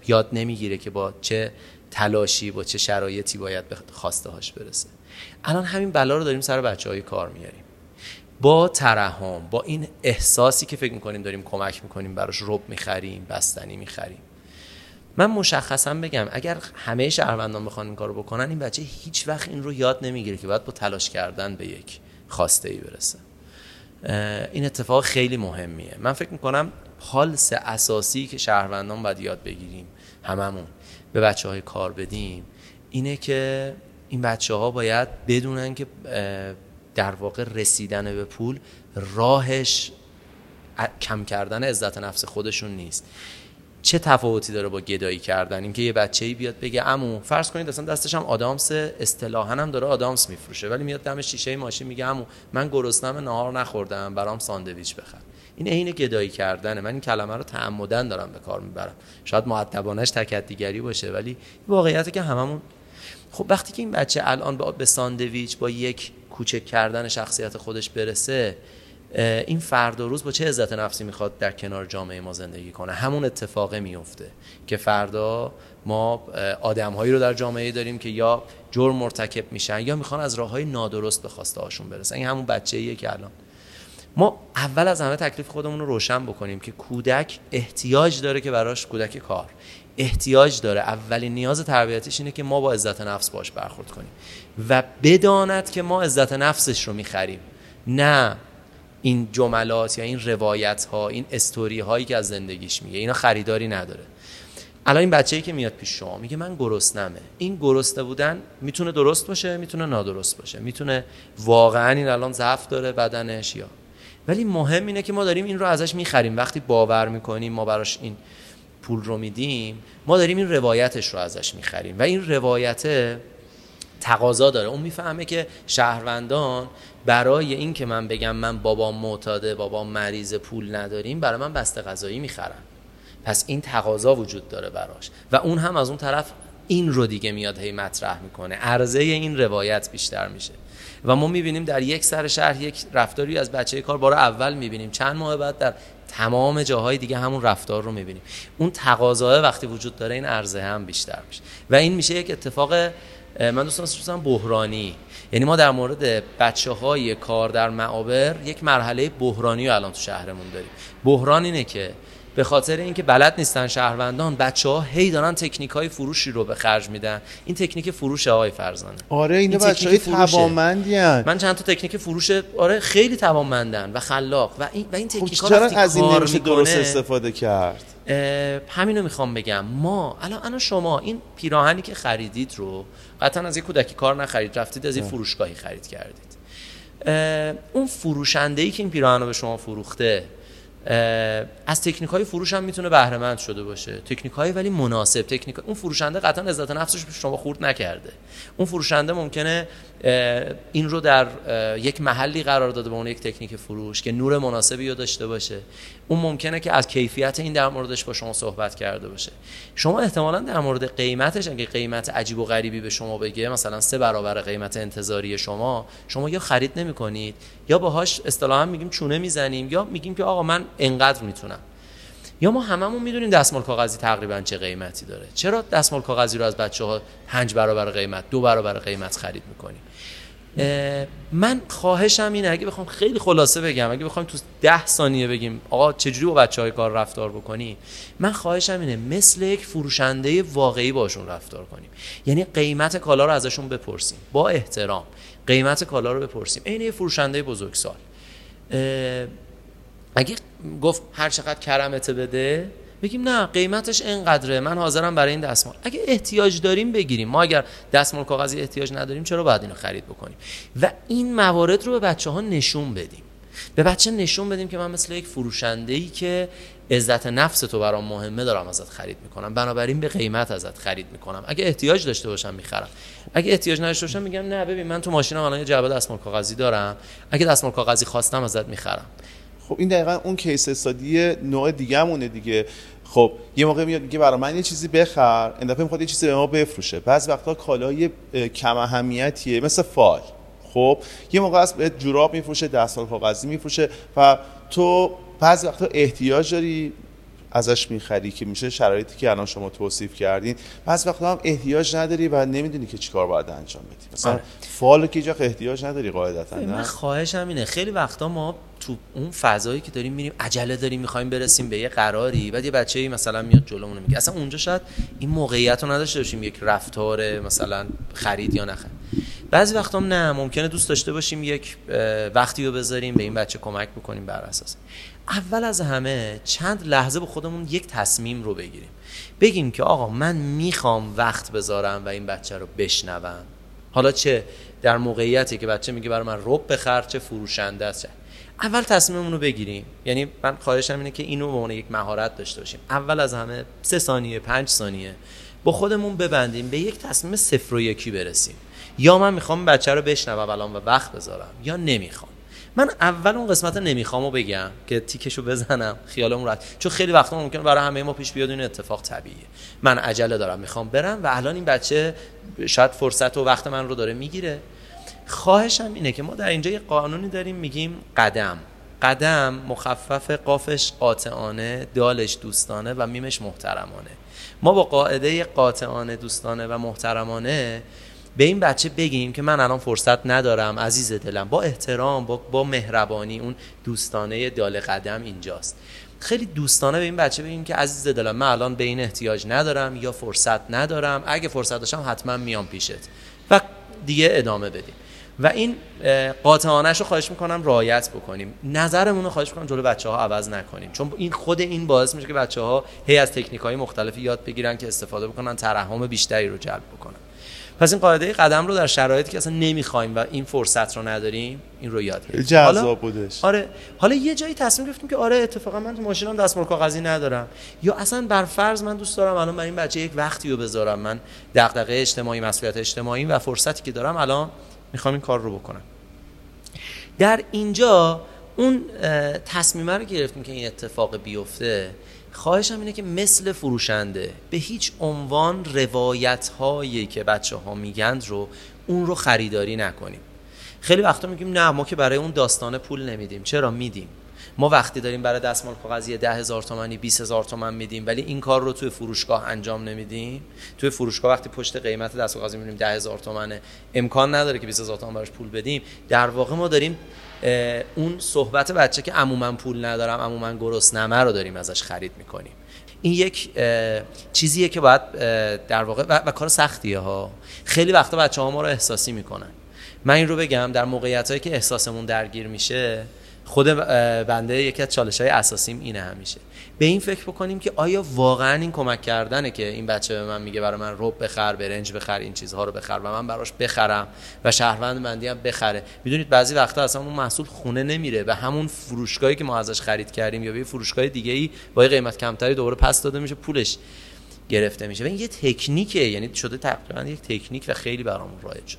یاد نمی‌گیره که با چه تلاشی با چه شرایطی باید به خواسته هاش برسه. الان همین بلا رو داریم سر بچه های کار میاریم. با ترحم با این احساسی که فکر می‌کنیم داریم کمک می‌کنیم براش رب می‌خریم بستنی می‌خریم. من مشخصا بگم اگر همه شهروندان بخوان این کارو بکنن این بچه هیچ وقت این رو یاد نمی‌گیره که باید با تلاش کردن به یک خواسته ای برسه این اتفاق خیلی مهمیه. من فکر می‌کنم پالس اساسی که شهروندان باید یاد بگیریم. هممون به بچه های کار بدیم اینه که این بچه ها باید بدونن که در واقع رسیدن به پول راهش کم کردن عزت نفس خودشون نیست. چه تفاوتی داره با گدایی کردن؟ اینکه یه بچه‌ای بیاد بگه عمو فرض کنید اصلا دستش هم آدامس اصطلاحا هم داره آدامس میفروشه ولی میاد دم شیشه ماشین میگه عمو من گرسنم نهار نخوردم برام ساندویچ بخر. این عین گدایی کردنه. من این کلمه رو تعمدن دارم به کار می‌برم. شاید مؤدبانش تکت دیگری باشه ولی واقعیت که هممون خب وقتی که این بچه الان به ساندویچ با یک کوچک کردن شخصیت خودش برسه این فردا روز با چه عزت نفسی می‌خواد در کنار جامعه ما زندگی کنه؟ همون اتفاقه میفته که فردا ما آدمهایی رو در جامعه داریم که یا جرم مرتکب میشن یا می‌خوان از راه های نادرست به خواسته هاشون برسن. این همون بچه که الان ما اول از همه تکلیف خودمون رو روشن بکنیم که کودک احتیاج داره که براش کودک کار. احتیاج داره. اولین نیاز تربیتیش اینه که ما با عزت نفس باش برخورد کنیم. و بداند که ما عزت نفسش رو می‌خریم. نه این جملات یا این روایت ها این استوری هایی که از زندگیش میگه. اینا خریداری نداره. الان این بچه‌ای که میاد پیش شما میگه من گرسنمه. این گرسنه بودن می‌تونه درست باشه می‌تونه نادرست باشه. می‌تونه واقعا این الان ضعف داره بدنش یا ولی مهم اینه که ما داریم این رو ازش می‌خریم. وقتی باور می‌کنیم ما براش این پول رو میدیم ما داریم این روایتش رو ازش می‌خریم. و این روایت تقاضا داره. اون می‌فهمه که شهروندان برای این که من بگم من بابام معتاده بابام مریض پول نداریم برای من بسته غذایی می‌خرن. پس این تقاضا وجود داره براش. و اون هم از اون طرف این رو دیگه میاد هی مطرح می‌کنه. عرضه این روایت بیشتر میشه. و ما می‌بینیم در یک سر شهر یک رفتاری از بچه کار بار اول می‌بینیم. چند ماه بعد در تمام جاهای دیگه همون رفتار رو می‌بینیم. اون تقاضا وقتی وجود داره این عرضه هم بیشتر میشه. و این میشه یک اتفاق من دوستان دوستان بحرانی. یعنی ما در مورد بچه های کار در معابر یک مرحله بحرانی رو الان تو شهرمون داریم. بحران اینه که به خاطر اینکه بلد نیستن شهروندان بچه ها هی دارن تکنیک های فروشی رو به خرج میدن. این تکنیک فروش آقای فرزانه. آره این بچه های توانمندی من چند تا تکنیک فروش آره خیلی توانمندن و خلاق. و این و این تکنیک ها چرا از این نمیشه درست استفاده کرد؟ همینو می‌خوام بگم. ما الان الان شما این پیراهنی که خریدید رو قطعا از یک کودکی کار نخرید رفتید از یه فروشگاهی خرید کردید اون فروشنده ای که این پیراهن رو به شما فروخته از تکنیک های فروش هم می‌تونه بهره مند شده باشه. تکنیک های ولی مناسب. تکنیک اون فروشنده قطعا عزت نفسش به شما خورد نکرده. اون فروشنده ممکنه این رو در یک محلی قرار داده به اون یک تکنیک فروش که نور مناسبی رو داشته باشه. اون ممکنه که از کیفیت این در موردش با شما صحبت کرده باشه. شما احتمالا در مورد قیمتش اگه قیمت عجیب و غریبی به شما بگه مثلا سه برابر قیمت انتظاری شما شما یا خرید نمی کنید یا باهاش اصطلاحا میگیم چونه می‌زنیم یا میگیم که آقا من انقدر می‌تونم. یا ما هممون می‌دونیم دستمال کاغذی تقریبا چه قیمتی داره. چرا دستمال کاغذی رو از بچه ها پنج برابر قیمت دو برابر قیمت خرید می‌کنیم؟ من خواهشم اینه اگه بخوام خیلی خلاصه بگم اگه بخوام تو ده ثانیه بگیم آقا چجوری با بچه های کار رفتار بکنی؟ من خواهشم اینه مثل یک فروشنده واقعی باشون رفتار کنیم. یعنی قیمت کالا رو ازشون بپرسیم. با احترام قیمت کالا رو بپرسیم. عین یه فروشنده بزرگسال. اگه گفت هر چقدر کرمته بده؟ بگیم نه قیمتش اینقدره. من حاضرم برای این دستمال. اگه احتیاج داریم بگیریم. ما اگر دستمال کاغذی احتیاج نداریم چرا باید اینو خرید بکنیم؟ و این موارد رو به بچه ها نشون بدیم. به بچه نشون بدیم که من مثل یک فروشنده ای که عزت نفس تو برام مهمه دارم ازت خرید می‌کنم. بنابراین به قیمت ازت خرید می‌کنم. اگه احتیاج داشته باشم می‌خرم. اگه احتیاج نداشته باشم میگم نه ببین من تو ماشینم الان یه جعبه دستمال کاغذی دارم. اگه دستمال کاغذی خواستم ازت می‌خرم. خب این دقیقا اون کیس استادی نوع دیگه مونه دیگه. خب یه موقع میاد میگه برای من یه چیزی بخر این دفعه می‌خواد یه چیزی به ما بفروشه. بعض وقتا کالای کم اهمیتیه مثل فال خب یه موقع از جوراب میفروشه دستمال کاغذی میفروشه و تو بعضی وقتا احتیاج داری ازش می‌خری که میشه شرایطی که الان شما توصیف کردین. بعضی وقتا هم احتیاج نداری و نمی‌دونی که چیکار باید انجام بدی. مثلا آره. فالو که احتیاج نداری قاعدتا من خواهشم اینه خیلی وقتا ما تو اون فضایی که داریم میریم عجله داریم می‌خوایم برسیم به یه قراری بعد یه بچه‌ای مثلا میاد جلومون میگه. اصلا اونجا شاید این موقعیت رو نداشته باشیم یک رفتار مثلا خرید یا نخرید. بعضی وقتا نه ممکنه دوست داشته باشیم یک وقتی رو بذاریم به این بچه کمک بکنیم بر اساس. اول از همه چند لحظه به خودمون یک تصمیم رو بگیریم. بگیم که آقا من می‌خوام وقت بذارم و این بچه رو بشنوم. حالا چه در موقعیتی که بچه میگه برای من رب بخر چه فروشنده است اول تصمیممون رو بگیریم. یعنی من خواهشم اینه که اینو به عنوان یک مهارت داشته باشیم. اول از همه سه ثانیه پنج ثانیه با خودمون ببندیم به یک تصمیم صفر و یکی برسیم. یا من می‌خوام بچه رو بشنوم الان و وقت بذارم یا نمی‌خوام. من اول اون قسمت نمیخوامو بگم که تیکشو بزنم خیالمون راحت. چون خیلی وقتا ممکنه برای همه ما پیش بیاد این اتفاق طبیعیه. من عجله دارم می‌خوام برم و الان این بچه شاید فرصت و وقت من رو داره می‌گیره. خواهشم اینه که ما در اینجا یه قانونی داریم میگیم قدم. قدم مخفف قافش قاطعانه دالش دوستانه و میمش محترمانه. ما با قاعده قاطعانه دوستانه و محترمانه به این بچه بگیم که من الان فرصت ندارم عزیز دلم. با احترام با, با مهربانی اون دوستانه دال قدم اینجاست. خیلی دوستانه به این بچه بگیم که عزیز دلم من الان به این احتیاج ندارم یا فرصت ندارم. اگه فرصت داشتم حتما میام پیشت. و دیگه ادامه بدیم. و این قاطعانش رو خواهش می‌کنم رعایت بکنیم. نظرمون رو خواهش می‌کنم جلو بچه ها عوض نکنیم. چون این خود این باعث میشه که بچه ها هی از تکنیک های مختلفی یاد بگیرن که استفاده بکنن ترحم بیشتری رو جلب بکنن. پس این قاعده قدم رو در شرایطی که اصلا نمی‌خوایم و این فرصت رو نداریم این رو یاد گرفتیم. جذاب بودش. آره. حالا یه جایی تصمیم گرفتیم که آره اتفاقا من تو ماشینم دستمال کاغذی ندارم. یا اصلا بر فرض من دوست دارم الان برای این بچه یک وقتی رو بذارم. من دغدغه اجتماعی مسئولیت اجتماعی و فرصتی که دارم الان می‌خوام این کار رو بکنم. در اینجا اون تصمیم رو گرفتیم که این اتفاق بیفته. خواهشم اینه که مثل فروشنده به هیچ عنوان روایت هایی که بچه ها میگند رو اون رو خریداری نکنیم. خیلی وقتا میگیم نه ما که برای اون داستانه پول نمیدیم. چرا؟ میدیم. ما وقتی داریم برای دستمال کاغذی ده هزار تومنی 20 هزار تومن میدیم ولی این کار رو توی فروشگاه انجام نمیدیم. توی فروشگاه وقتی پشت قیمت دستمال کاغذی می‌بینیم ده هزار تومنه. امکان نداره که 20 هزار تومن براش پول بدیم. در واقع ما داریم اون صحبت بچه که عموما پول ندارم عموما گرسنمه رو داریم ازش خرید می‌کنیم. این یک چیزیه که باید در واقع و, کار سختیه ها. خیلی وقتا بچه ها ما رو احساسی می‌کنن. من این رو بگم در موقعیت هایی که احساسمون درگیر میشه خود بنده یکی از چالش های اساسیم اینه همیشه. به این فکر بکنیم که آیا واقعا این کمک کردنه که این بچه به من میگه برای من رب بخر برنج بخر این چیزها رو بخر و من براش بخرم و شهروند مندی هم بخره. می‌دونید بعضی وقتا اصلا اون محصول خونه نمیره. و همون فروشگاهی که ما ازش خرید کردیم یا به فروشگاه دیگه ای با قیمت کمتری دوباره پس داده میشه پولش گرفته میشه. و این یه تکنیکه. یعنی شده تقریبا یک تکنیک و خیلی برامون رایج شد.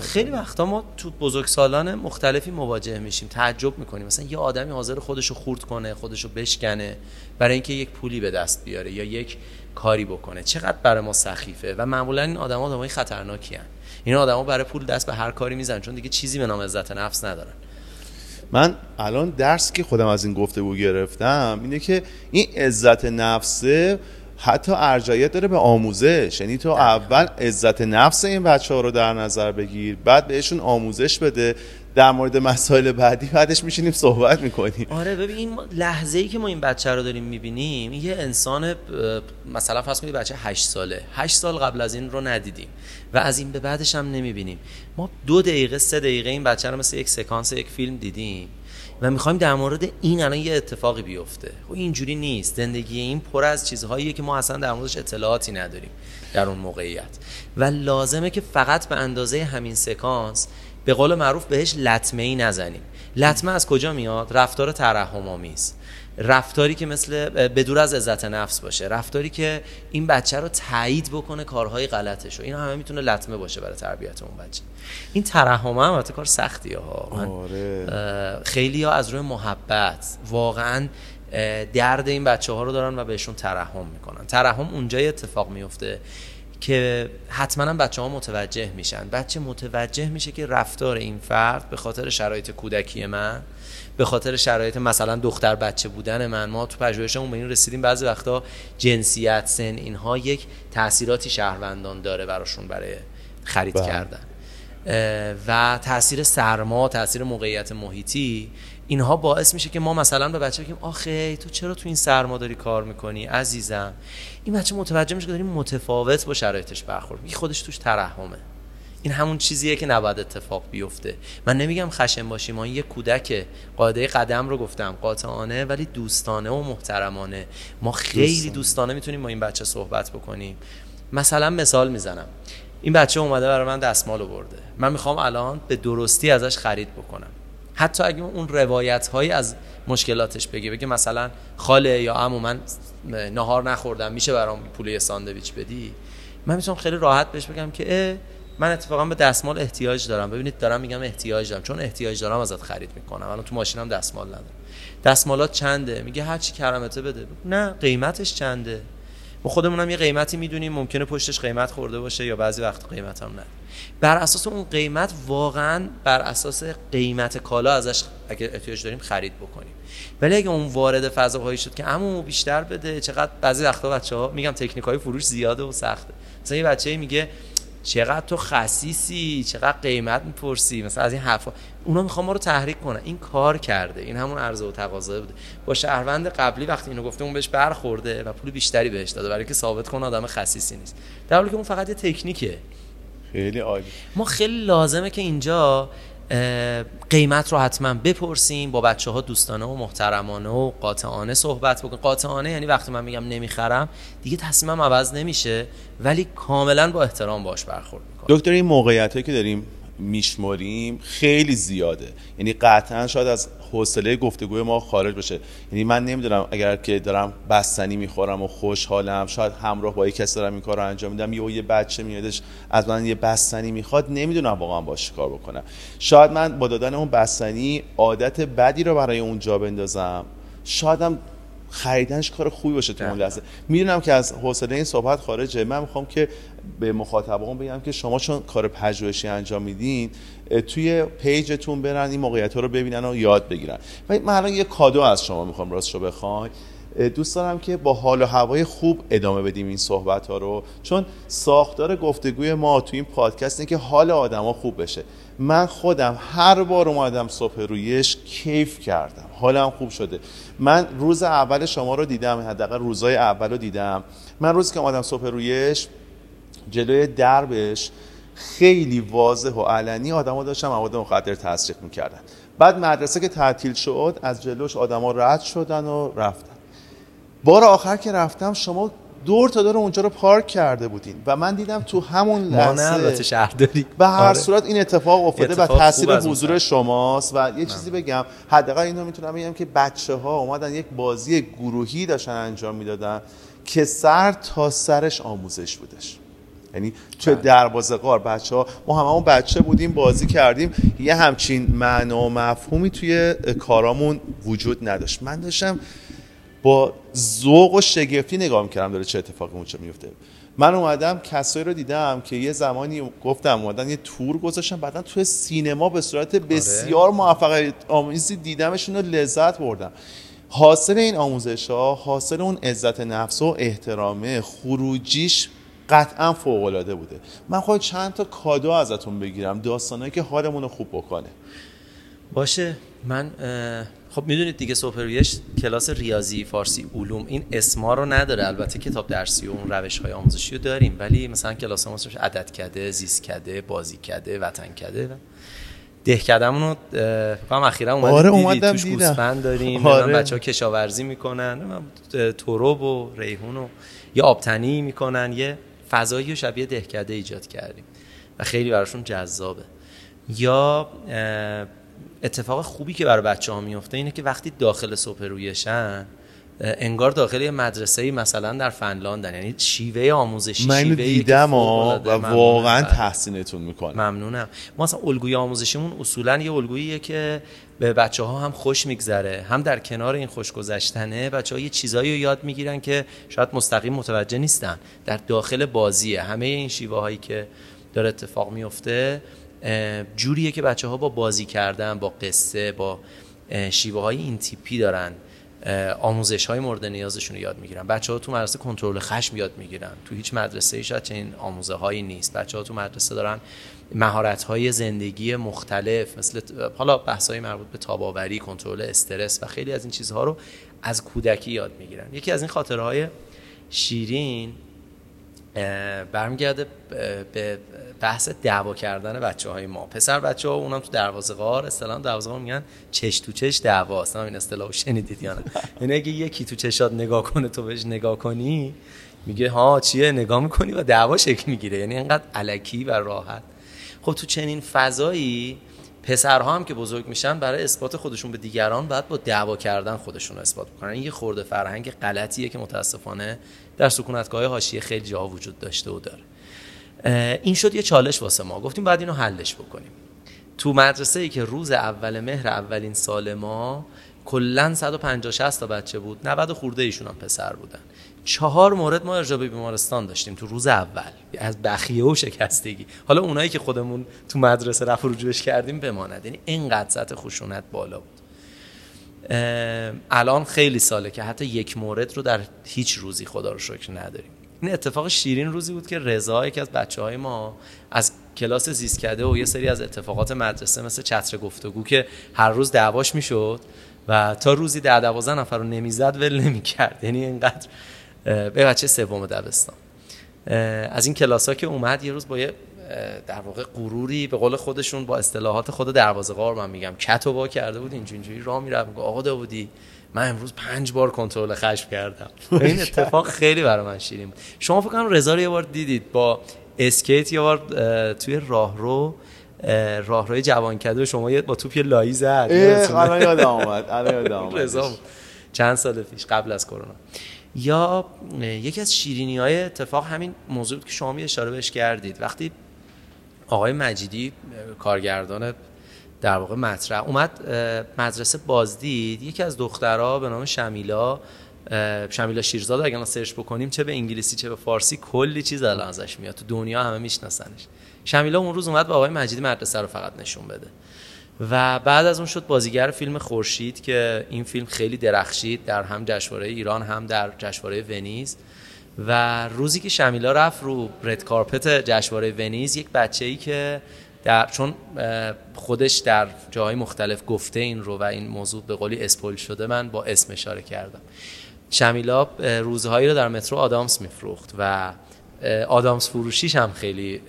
خیلی وقتا ما تو بزرگسالان مختلفی مواجه میشیم تعجب می‌کنیم. مثلا یه آدمی حاضر خودشو خورد کنه خودشو بشکنه برای اینکه یک پولی به دست بیاره یا یک کاری بکنه. چقدر برای ما سخیفه و معمولا این آدما آدمای خطرناکی هن. این آدما برای پول دست به هر کاری می‌زنن چون دیگه چیزی به نام عزت نفس ندارن. من الان درس که خودم از این گفته بود گرفتم اینه که این عزت نفسه حتی ارجایت داره به آموزش. یعنی تو اول عزت نفس این بچه ها رو در نظر بگیر بعد بهشون آموزش بده. در مورد مسائل بعدی بعدش میشینیم صحبت می‌کنیم. آره ببین این لحظه ای که ما این بچه رو داریم می‌بینیم یه انسان مثلا فرض کنید بچه 8 ساله. 8 سال قبل از این رو ندیدیم و از این به بعدش هم نمی‌بینیم. ما دو دقیقه سه دقیقه این بچه رو مثل یک سکانس یک فیلم دیدیم. و می‌خوایم در مورد این الان یه اتفاقی بیفته. خب اینجوری نیست. زندگی این پر از چیزهاییه که ما اصلا در موردش اطلاعاتی نداریم در اون موقعیت. و لازمه که فقط به اندازه همین سکانس به قول معروف بهش لطمه ای نزنیم. لطمه از کجا میاد؟ رفتار ترحم آمیز رفتاری که مثل بدور از عزت نفس باشه رفتاری که این بچه رو تایید بکنه کارهای غلطش و این همه می‌تونه لطمه باشه برای تربیت اون بچه. این ترحم هم کار سختیه ها. آره. خیلی ها از روی محبت واقعا درد این بچه ها رو دارن و بهشون ترحم می‌کنن. ترحم اونجای اتفاق میفته که حتما بچه ها متوجه میشن. بچه متوجه میشه که رفتار این فرد به خاطر شرایط کودکی من به خاطر شرایط مثلا دختر بچه بودن من ما تو پژوهشمون به این رسیدیم. بعضی وقتا جنسیت سن اینها یک تاثیراتی شهروندان داره براشون برای خرید بله. کردن. و تاثیر سرما تاثیر موقعیت محیطی اینها باعث میشه که ما مثلا به بچه بگیم آخه تو چرا تو این سرما داری کار می‌کنی عزیزم؟ این بچه متوجه میشه که داریم متفاوت با شرایطش برخورد خودش توش ترحمه. این همون چیزیه که نباید اتفاق بیفته. من نمیگم خشن باشیم ما یه کودک قاعده قدم رو گفتم قاطعانه ولی دوستانه و محترمانه. ما خیلی دوستانه, دوستانه می‌تونیم با این بچه صحبت بکنیم. مثلا مثال می‌زنم. این بچه اومده برای من دستمال برده من می‌خوام الان به درستی ازش خرید بکنم. حتی اگه اون روایت هایی از مشکلاتش بگه بگه مثلا خاله یا عمو من نهار نخوردم میشه برام پول ساندویچ بدی؟ من می‌تونم خیلی راحت بهش بگم که من اتفاقا به دستمال احتیاج دارم. ببینید دارم میگم احتیاج دارم. چون احتیاج دارم ازت خرید می‌کنم. الان تو ماشینم دستمال ندارم. دستمالات چنده؟ میگه هر چی کرامته بده. نه قیمتش چنده؟ ما خودمونم یه قیمتی می‌دونیم. ممکنه پشتش قیمت خورده باشه یا بعضی وقت قیمت هم نه. بر اساس اون قیمت واقعا بر اساس قیمت کالا ازش اگه احتیاج داریم خرید بکنیم. ولی اگه اون وارد فضاهایی شد که عمو بیشتر بده چقدر بعضی وقتا بچه ها میگم تکنیک های فروش زیاده و سخته. مثلا یه بچه میگه چقدر تو خصیصی چقدر قیمت می‌پرسی؟ مثلا از این حرفا. اونا می‌خوام ما رو تحریک کنه این کار کرده. این همون عرضه و تقاضا بوده. با شهروند قبلی وقتی اینو گفته اون بهش برخورده و پول بیشتری بهش داده. برای که ثابت کنه آدم خصیصی نیست. در حالی که اون فقط یه تکنیکه. خیلی عالی. ما خیلی لازمه که اینجا قیمت رو حتما بپرسیم با بچه ها دوستانه و محترمانه و قاطعانه صحبت بکنیم. قاطعانه یعنی وقتی من میگم نمی‌خرم دیگه تصمیمم عوض نمیشه ولی کاملا با احترام باش برخورد می‌کنم. دکتر این موقعیت هایی که داریم میشمریم خیلی زیاده. یعنی قطعا شاید از حوصله گفتگوی ما خارج بشه. یعنی من نمی‌دونم اگر که دارم بستنی می‌خورم و خوشحالم شاید همراه با یک کسی دارم این کار رو انجام میدم یه یه بچه میادش از من یه بستنی می‌خواد نمی‌دونم واقعا باش کار بکنم. شاید من با دادن اون بستنی عادت بدی رو برای اون جا بندازم. شایدم خریدنش کار خوبی باشه تو اون لحظه. می‌دونم که از حوصله این صحبت خارجه. من می‌خوام که به مخاطبان بگم که شما چون کار پژوهشی انجام میدین توی پیجتون برن این موقعیت ها رو ببینن و یاد بگیرن. و من الان یه کادو از شما می‌خوام راستشو بخوای. دوست دارم که با حال و هوای خوب ادامه بدیم این صحبت ها رو. چون ساختار گفتگوی ما تو این پادکست اینه که حال آدما خوب بشه. من خودم هر بار اومدم صبح رویش کیف کردم. حالم خوب شده. من روز اول شما رو دیدم حداقل روزای اول رو دیدم. من روزی که اومدم صبح رویش جلوی دربش خیلی واضح و علنی آدما داشتن مواد مخدر تصریح می‌کردن. بعد مدرسه که تعطیل شد از جلوش آدما رد شدن و رفتن. بار آخر که رفتم شما دور تا دور اونجا رو پارک کرده بودین و من دیدم تو همون لحظه شهرداری به هر آره. صورت این اتفاق افتاده و تاثیر حضور شماست و یه چیزی بگم حداقل اینو می‌تونم بگم که بچه ها اومدن یک بازی گروهی داشتن انجام می‌دادن که سر تا سرش آموزش بودش. یعنی چه بله. دروازه قار بچه ها ما هممون بچه بودیم بازی کردیم. یه همچین معنا و مفهومی توی کارامون وجود نداشت. من داشتم با ذوق و شگفتی نگاه می‌کردم داره چه اتفاقی اونجا میفته من اومدم کسایی رو دیدم که یه زمانی گفتم اومدن یه تور گذاشتم بعدا توی سینما به صورت آره. بسیار موفقیت آمیزی دیدمشون رو لذت بردم. حاصل این آموزش ها حاصل اون عزت نفس و احترامه خروجیش قطعا فوق العاده بوده. من خواهد چند تا کادو ازتون بگیرم داستانهایی که حالمون رو خوب بکنه. باشه. من خب می‌دونید دیگه سوپرویش کلاس ریاضی فارسی علوم این اسما رو نداره. البته کتاب درسی و اون روش های آموزشی رو داریم. ولی مثلا کلاس ما عدد کده زیست کده بازی کده وطن کده. دهکدمون رو فکر کنم اخیرا اومدیم آره اومدم توش گوسفند داریم. آره. بچه ها کشاورزی می‌کنن ترب و ریحون و یه آبتنی می‌کنن. یه فضایی شبیه دهکده ایجاد کردیم. و خیلی براشون جذابه. یه اتفاق خوبی که برای بچه ها میفته اینه که وقتی داخل صبح رویشن انگار داخل یه مدرسه مثلا در فنلاندن یعنی شیوه آموزشی من شیوهی دیدم و واقعا ممنونم. تحسینتون می‌کنم ممنونم. ما اصلا الگوی آموزشیمون اصولا یه الگوییه که به بچه ها هم خوش میگذره. هم در کنار این خوش گذشتنه بچه ها یه چیزایی رو یاد می‌گیرن که شاید مستقیم متوجه نیستن. در داخل بازیه. همه این شیوه هایی که داره اتفاق میفته جوریه که بچه ها با بازی کردن با قصه با شیوه های این تیپی دارن. آموزش های مورد نیازشون رو یاد می‌گیرن. بچه ها تو مدرسه کنترل خشم یاد می‌گیرن. تو هیچ مدرسه ای شاید چنین آموزه هایی نیست. بچه ها تو مدرسه دارن مهارت های زندگی مختلف مثل حالا بحث های مربوط به تاباوری کنترل استرس و خیلی از این چیزها رو از کودکی یاد می‌گیرن. یکی از این خاطره های شیرین برمیگرده به بحث دعوا کردن بچه های ما. پسر بچه ها اونم تو دروازه غار اصطلاح دروازه غار میگن چش تو چش دعوا اصلا این اصطلاح رو شنیدید یا نه؟ یعنی اگه یکی تو چشات نگاه کنه تو بهش نگاه کنی میگه ها چیه؟ نگاه می‌کنی و دعوا شکل می‌گیره. یعنی اینقدر علکی و راحت. خب تو چنین فضایی پسرها هم که بزرگ میشن برای اثبات خودشون به دیگران باید با دعوا کردن خودشون رو اثبات بکنن. این یه خورده فرهنگ غلطیه که متاسفانه در سکونتگاه حاشیه خیلی جاها وجود داشته و داره. این شد یه چالش واسه ما. گفتیم باید اینو حلش بکنیم. تو مدرسه ای که روز اول مهر اولین سال ما کلا 150 60 تا بچه بود. 90 خورده ایشون هم پسر بودن. چهار مورد ما ارجاع به بیمارستان داشتیم تو روز اول. از بخیه و شکستگی. حالا اونایی که خودمون تو مدرسه رفع رجوعش کردیم بماند. یعنی اینقدر سطح خشونت بالا بود. الان خیلی ساله که حتی یک مورد رو در هیچ روزی خدا رو شکر نداریم. این اتفاق شیرین روزی بود که رضا یکی از بچه های ما از کلاس زیستکده و یه سری از اتفاقات مدرسه مثل چتر گفتگو که هر روز دعواش می‌شد و تا روزی ده دوازده نفر رو نمی‌زد ول نمی‌کرد. یعنی اینقدر به بچه سوم دبستان. از این کلاس ها که اومد یه روز با یه در واقع غروری به قول خودشون با اصطلاحات خود دروازه قار من میگم کت و وا کرده بود اینجوری راه می‌رفت میگه آقا داودی من امروز پنج بار کنترل خشم کردم. این اتفاق خیلی برای من شیرین بود. شما فکر کنم رضا رو یه بار دیدید با اسکیت یه بار توی راهرو اه، راهروی جوانکده شما یه با توپ یه لایی زد؟ الان یادم آمد الان یادم آمد رضا. چند سال پیش قبل از کرونا. یا یکی از شیرینی های اتفاق همین موضوع بود که شما می اشاره بهش کردید. وقتی آقای مجیدی کارگردان در واقع مطرح. اومد مدرسه بازدید. یکی از دخترها به نام شمیلا شمیلا شیرزاد اگر سرچ بکنیم چه به انگلیسی چه به فارسی کلی چیز الان ازش میاد. تو دنیا همه میشناسنش. شمیلا اون روز اومد به آقای مجیدی مدرسه رو فقط نشون بده. و بعد از اون شد بازیگر فیلم خورشید که این فیلم خیلی درخشید در هم جشنواره ایران هم در جشنواره ونیز. و روزی که شمیلا رفت رو رد کارپت جشنواره ونیز یک بچه ای که در چون خودش در جاهای مختلف گفته این رو و این موضوع به قولی اسپول شده من با اسم اشاره کردم. شمیلا روزهایی رو در مترو آدامس میفروخت و آدامس فروشیش هم خیلی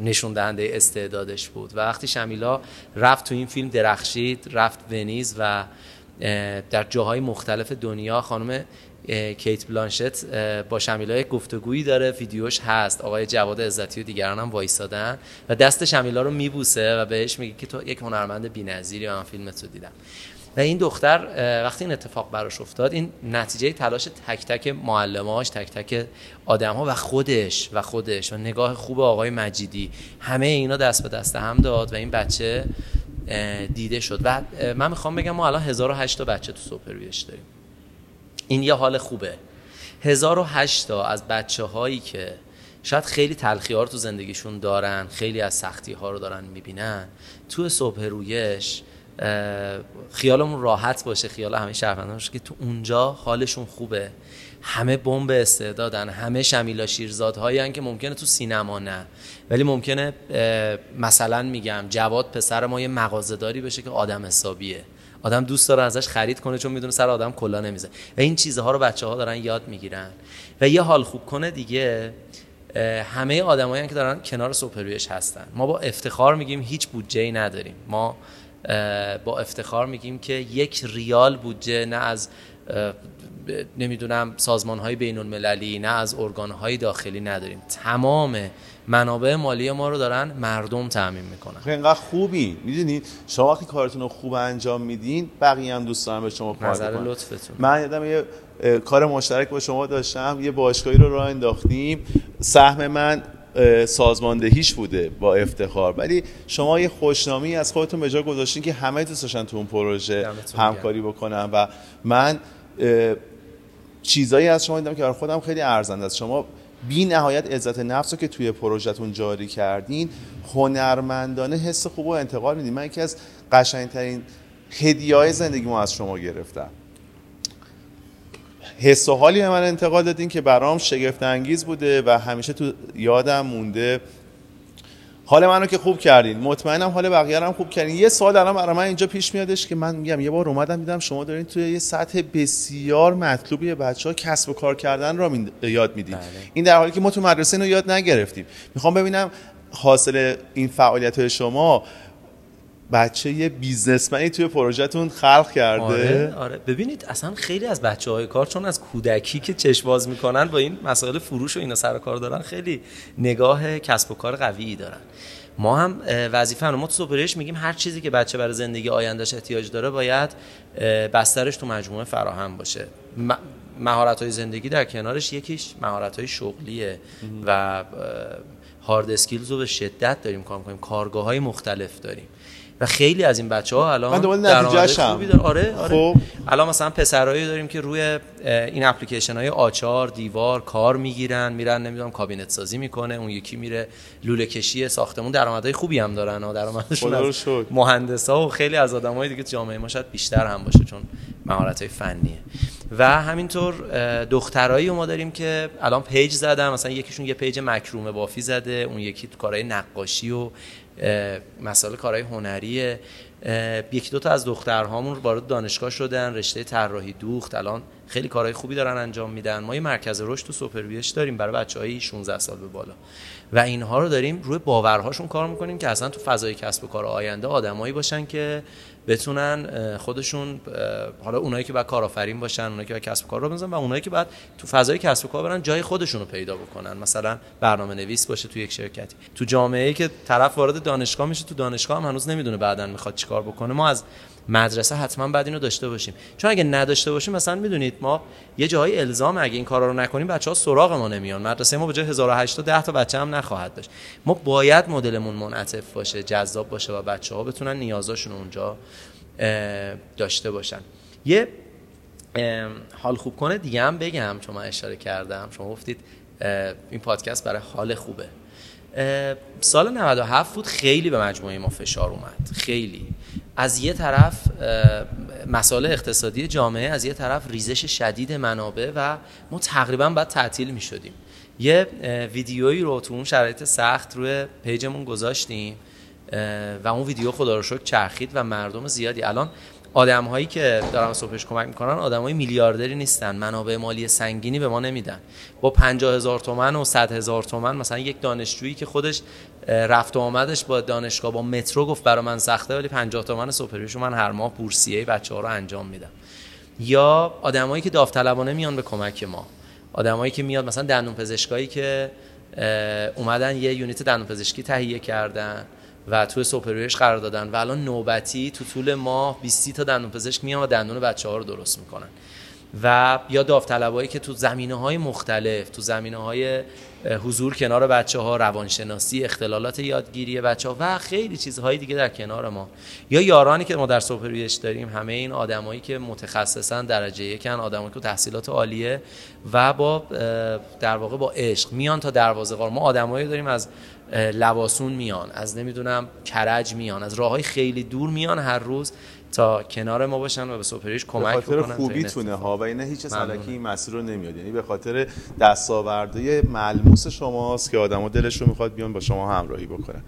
نشون دهنده استعدادش بود. و وقتی شمیلا رفت تو این فیلم درخشید رفت ونیز و در جاهای مختلف دنیا خانم کیت بلانشت با شمیلا یک گفتگویی داره ویدیوش هست. آقای جواد عزتی و دیگران هم وایسادن و دست شمیلا رو میبوسه و بهش میگه که تو یک هنرمند بی‌نظیری من فیلمت رو دیدم. و این دختر وقتی این اتفاق براش افتاد این نتیجه تلاش تک تک معلماش تک تک آدم ها و خودش و خودش و نگاه خوب آقای مجیدی همه اینا دست به دست هم داد و این بچه دیده شد. و من می‌خوام بگم ما الان 1008 تا بچه تو سوپرویش داریم. این یه حال خوبه. 1008 تا از بچه هایی که شاید خیلی تلخی ها رو تو زندگیشون دارن خیلی از سختی ها رو دارن می‌بینن تو صبح رویش خیالمون راحت باشه خیال همه شهروندان باشه که تو اونجا حالشون خوبه. همه بمب استعدادن همه شمیلا شیرزادهایی که ممکنه تو سینما نه. ولی ممکنه مثلا میگم جواد پسر ما یه مغازه‌داری بشه که آدم حسابیه. آدم دوست داره ازش خرید کنه چون می‌دونه سر آدم کلا نمیزه و این چیزها رو بچه ها دارن یاد می‌گیرن. و یه حال خوب کنه دیگه همه آدمایی که دارن کنار سوپرویش هستن. ما با افتخار میگیم هیچ بودجه ای نداریم. ما با افتخار میگیم که یک ریال بودجه نه از نمی‌دونم سازمان های بین المللی نه از ارگان های داخلی نداریم. تمام منابع مالی ما رو دارن مردم تعمین می‌کنن. خب اینقدر خوبی. می‌دونید شما وقتی کارتون رو خوب انجام میدین بقیه هم دوست دارن به شما کار نظر لطفتون. من یادم یه کار مشترک با شما داشتم. یه باشگاهی رو راه انداختیم. سهم من سازماندهیش بوده با افتخار. ولی شما یه خوشنامی از خودتون به جا گذاشتین که همه دوست داشتن تو اون پروژه همکاری بکنن و من چیزایی از شما دیدم که برای خودم خیلی ارزنده است. شما بی نهایت عزت نفس رو که توی پروژهتون جاری کردین هنرمندانه حس خوب و انتقال میدین. من یکی از قشنگترین هدیه های زندگی ما از شما گرفتم حس و حالی به من انتقال دادین که برام شگفت انگیز بوده و همیشه تو یادم مونده حال منو که خوب کردین. مطمئنم حال بقیه هم خوب کردین. یه سوال الان برای من اینجا پیش میادش که من میگم یه بار اومدم دیدم شما دارین توی یه سطح بسیار مطلوبی بچه ها کسب و کار کردن را می- یاد میدین. بله. این در حالی که ما تو مدرسه اینو یاد نگرفتیم. می‌خوام ببینم حاصل این فعالیت های شما بچه یه بیزنسمنی توی پروژهتون خلق کرده. آره آره. ببینید اصلا خیلی از بچه های کار چون از کودکی که چشم باز می‌کنن با این مسائل فروش و اینا سر و کار دارن خیلی نگاه کسب و کار قوی دارن. ما هم وظیفه ما تو سوپریش میگیم هر چیزی که بچه برای زندگی آیندهش احتیاج داره باید بسترش تو مجموعه فراهم باشه. مهارت های زندگی در کنارش یکیش مهارت های شغلیه و hard skills رو به شدت داریم کار می‌کنیم. کارگاه های مختلف داریم. و خیلی از این بچه ها الان من دنبال. خوبی داره. آره آره خب. الان مثلا پسرایی داریم که روی این اپلیکیشن های آچاره دیوار کار می‌گیرن میرن نمی‌دونم کابینت سازی می‌کنه اون یکی میره لوله کشی ساختمون درآمدهای خوبی هم دارن ها درآمدشون از. مهندسا و خیلی از آدمای دیگه جامعه ما شاید بیشتر هم باشه چون مهارت های فنیه و همینطور دخترایی ما داریم که الان page زدن مثلا یکیشون یه page مکرومه بافی زده اون یکی تو کارهای نقاشی و مسائل کارهای هنریه. اه، یکی دو تا از دخترهامون وارد دانشگاه شدن رشته طراحی دوخت. الان خیلی کارهای خوبی دارن انجام میدن. ما یه مرکز رشد تو صبح رویش داریم برای بچهای 16 سال به بالا. و اینها رو داریم روی باورهاشون کار می‌کنیم که اصلا تو فضای کسب و کار آینده آدمایی باشن که بتونن خودشون حالا اونایی که بعد کارآفرین باشن اونایی که بعد کسب کار رو بزنن و اونایی که بعد تو فضای کسب و کار برن جای خودشون رو پیدا بکنن. مثلا برنامه نویس باشه تو یک شرکتی. تو جامعه ای که طرف وارد دانشگاه میشه تو دانشگاه هم هنوز نمی‌دونه بعدا می‌خواد چیکار بکنه. ما از مدرسه حتما بعد اینو داشته باشیم. چون اگه نداشته باشیم مثلا می‌دونید ما یه جایی الزام اگه این کارا رو نکنیم بچه ها سراغ ما نمیان. مدرسه ما به جای 1008 10 تا بچه هم نخواهد داشت. ما باید مدلمون منعطف باشه جذاب باشه و بچه ها بتونن نیازاشون اونجا داشته باشن. یه حال خوب کنه دیگه هم بگم چون من اشاره کردم. شما گفتید این پادکست برای حال خوبه. سال 97 بود خیلی به مجموعه ما فشار اومد. خیلی. از یه طرف مسائل اقتصادی جامعه از یه طرف ریزش شدید منابع و ما تقریبا باید تعطیل می شدیم یه ویدیویی رو تو اون شرایط سخت روی پیجمون گذاشتیم و اون ویدیو خدا رو شکر چرخید و مردم زیادی. الان آدم هایی که دارن صبحش کمک می‌کنن آدم های میلیاردری نیستن. منابع مالی سنگینی به ما نمیدن. با 50 هزار تومن و 100 هزار تومن مثلا یک دانشجویی که خودش رفت و آمدش با دانشگاه با مترو گفت برای من سخته ولی 50 تومن سوپریشو من هر ماه بورسیه بچه ها رو انجام میدم. یا آدمایی که داوطلبانه میان به کمک ما. آدمایی که میاد مثلا دندون پزشکایی که اومدن یه یونیت دندون پزشکی تهیه کردن. و توی سوپریورش قرار دادن و الان نوبتی تو طول ماه 20 تا دندون پزشک میان و دندون بچه ها رو درست می‌کنن. و یا داوطلبایی که تو زمینه های مختلف تو زمینه های حضور کنار بچه ها روانشناسی اختلالات یادگیری بچه ها و خیلی چیزهای دیگه در کنار ما. یا یارانی که ما در سوپرویش داریم همه این آدمایی که متخصصن درجه یکن آدمایی که تحصیلات عالیه و با در واقع با عشق میان تا دروازه ما آدمایی داریم از لواسون میان از نمی‌دونم کرج میان از راه های خیلی دور میان هر روز تا کنار ما باشن و به سوپریش به کمک خاطر بکنن تا این خوبیتونه ها و اینا هیچ. سلکی این مسیر رو نمیاد یعنی به خاطر دستاوردهای ملموس شماست که آدما دلش رو می‌خواد بیان با شما همراهی بکنن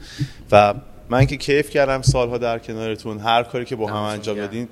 و من که کیف کردم سالها در کنارتون هر کاری که با هم انجام. دادین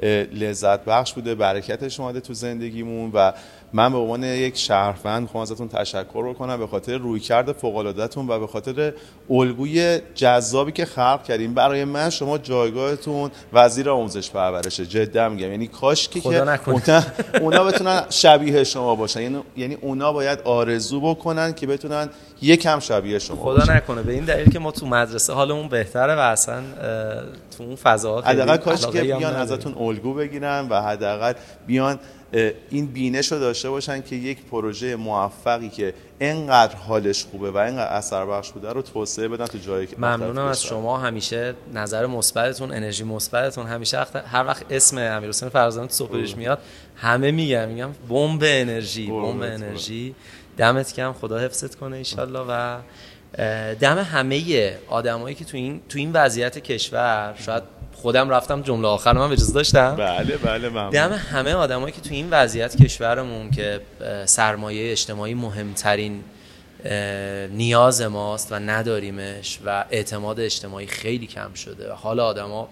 اه، لذت بخش بوده برکتش اومده تو زندگیمون و من به عنوان یک شهروند می‌خوام ازتون تشکر بکنم به خاطر رویکرد فوق العادهتون و به خاطر الگوی جذابی که خلق کردیم برای من شما جایگاهتون وزیر آموزش پرورشه. جدا میگم. یعنی کاش که اونا, اونا بتونن شبیه شما باشن. یعنی یعنی اونا باید آرزو بکنن که بتونن یکم شبیه شما خدا باشن. نکنه. به این دلیل که ما تو مدرسه حالمون بهتره و اصلا تو اون فضاها حداقل کاش که بیان ازتون الگو بگیرن و حداقل بیان این بینش رو داشته باشن که یک پروژه موفقی که انقدر حالش خوبه و انقدر اثر بخش بوده رو توسعه بدن تو جایی که ممنونم از شما. همیشه نظر مثبتتون انرژی مثبتتون همیشه هر وقت اسم امیرحسین فرزانه تو میاد همه میگم میگم بمب انرژی بمب انرژی. دمت کم خدا حفظت کنه ایشالله و دم همه آدمایی که تو این تو این وضعیت کشور شاید خودم رفتم جمله آخر من اجازه داشتم. بله بله ممنون. دم همه آدمایی که تو این وضعیت کشورمون که سرمایه اجتماعی مهمترین نیاز ماست و نداریمش و اعتماد اجتماعی خیلی کم شده. و حال آدما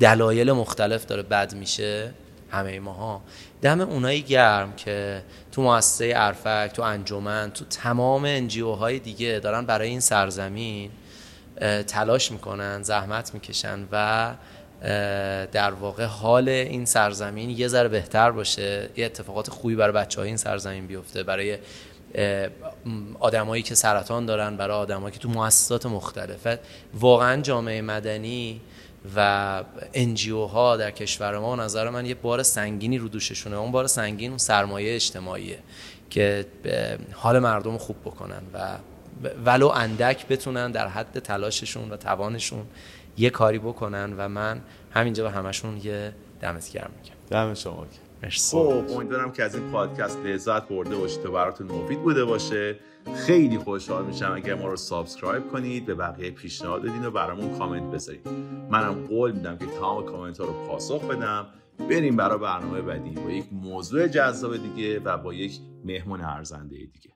دلایل مختلف داره بد میشه همه ماها. دم اونایی گرم که تو مؤسسه ارفک تو انجمن تو تمام انجیو های دیگه دارن برای این سرزمین تلاش می‌کنن زحمت می‌کشن و در واقع حال این سرزمین یه ذره بهتر باشه. یه اتفاقات خوبی برای بچه های این سرزمین بیفته. برای آدمایی که سرطان دارن برای آدمایی که تو مؤسسات مختلفه واقعا جامعه مدنی و NGO ها در کشور ما نظر من یه بار سنگینی رو دوششونه. اون بار سنگین اون سرمایه اجتماعیه که حال مردم خوب بکنن و ولو اندک بتونن در حد تلاششون و توانشون یه کاری بکنن و من همینجا به همشون یه دمت گرم میگم. دم شما مرسی. امیدوارم که از این پادکست لذت برده باشید و براتون مفید بوده باشه. خیلی خوشحال میشم اگر ما رو subscribe کنید به بقیه پیشنهاد بدین و برامون کامنت بذارید. منم قول میدم که تمام کامنت ها رو پاسخ بدم. بریم برای برنامه بعدی با یک موضوع جذاب دیگه و با یک مهمون ارزنده دیگه.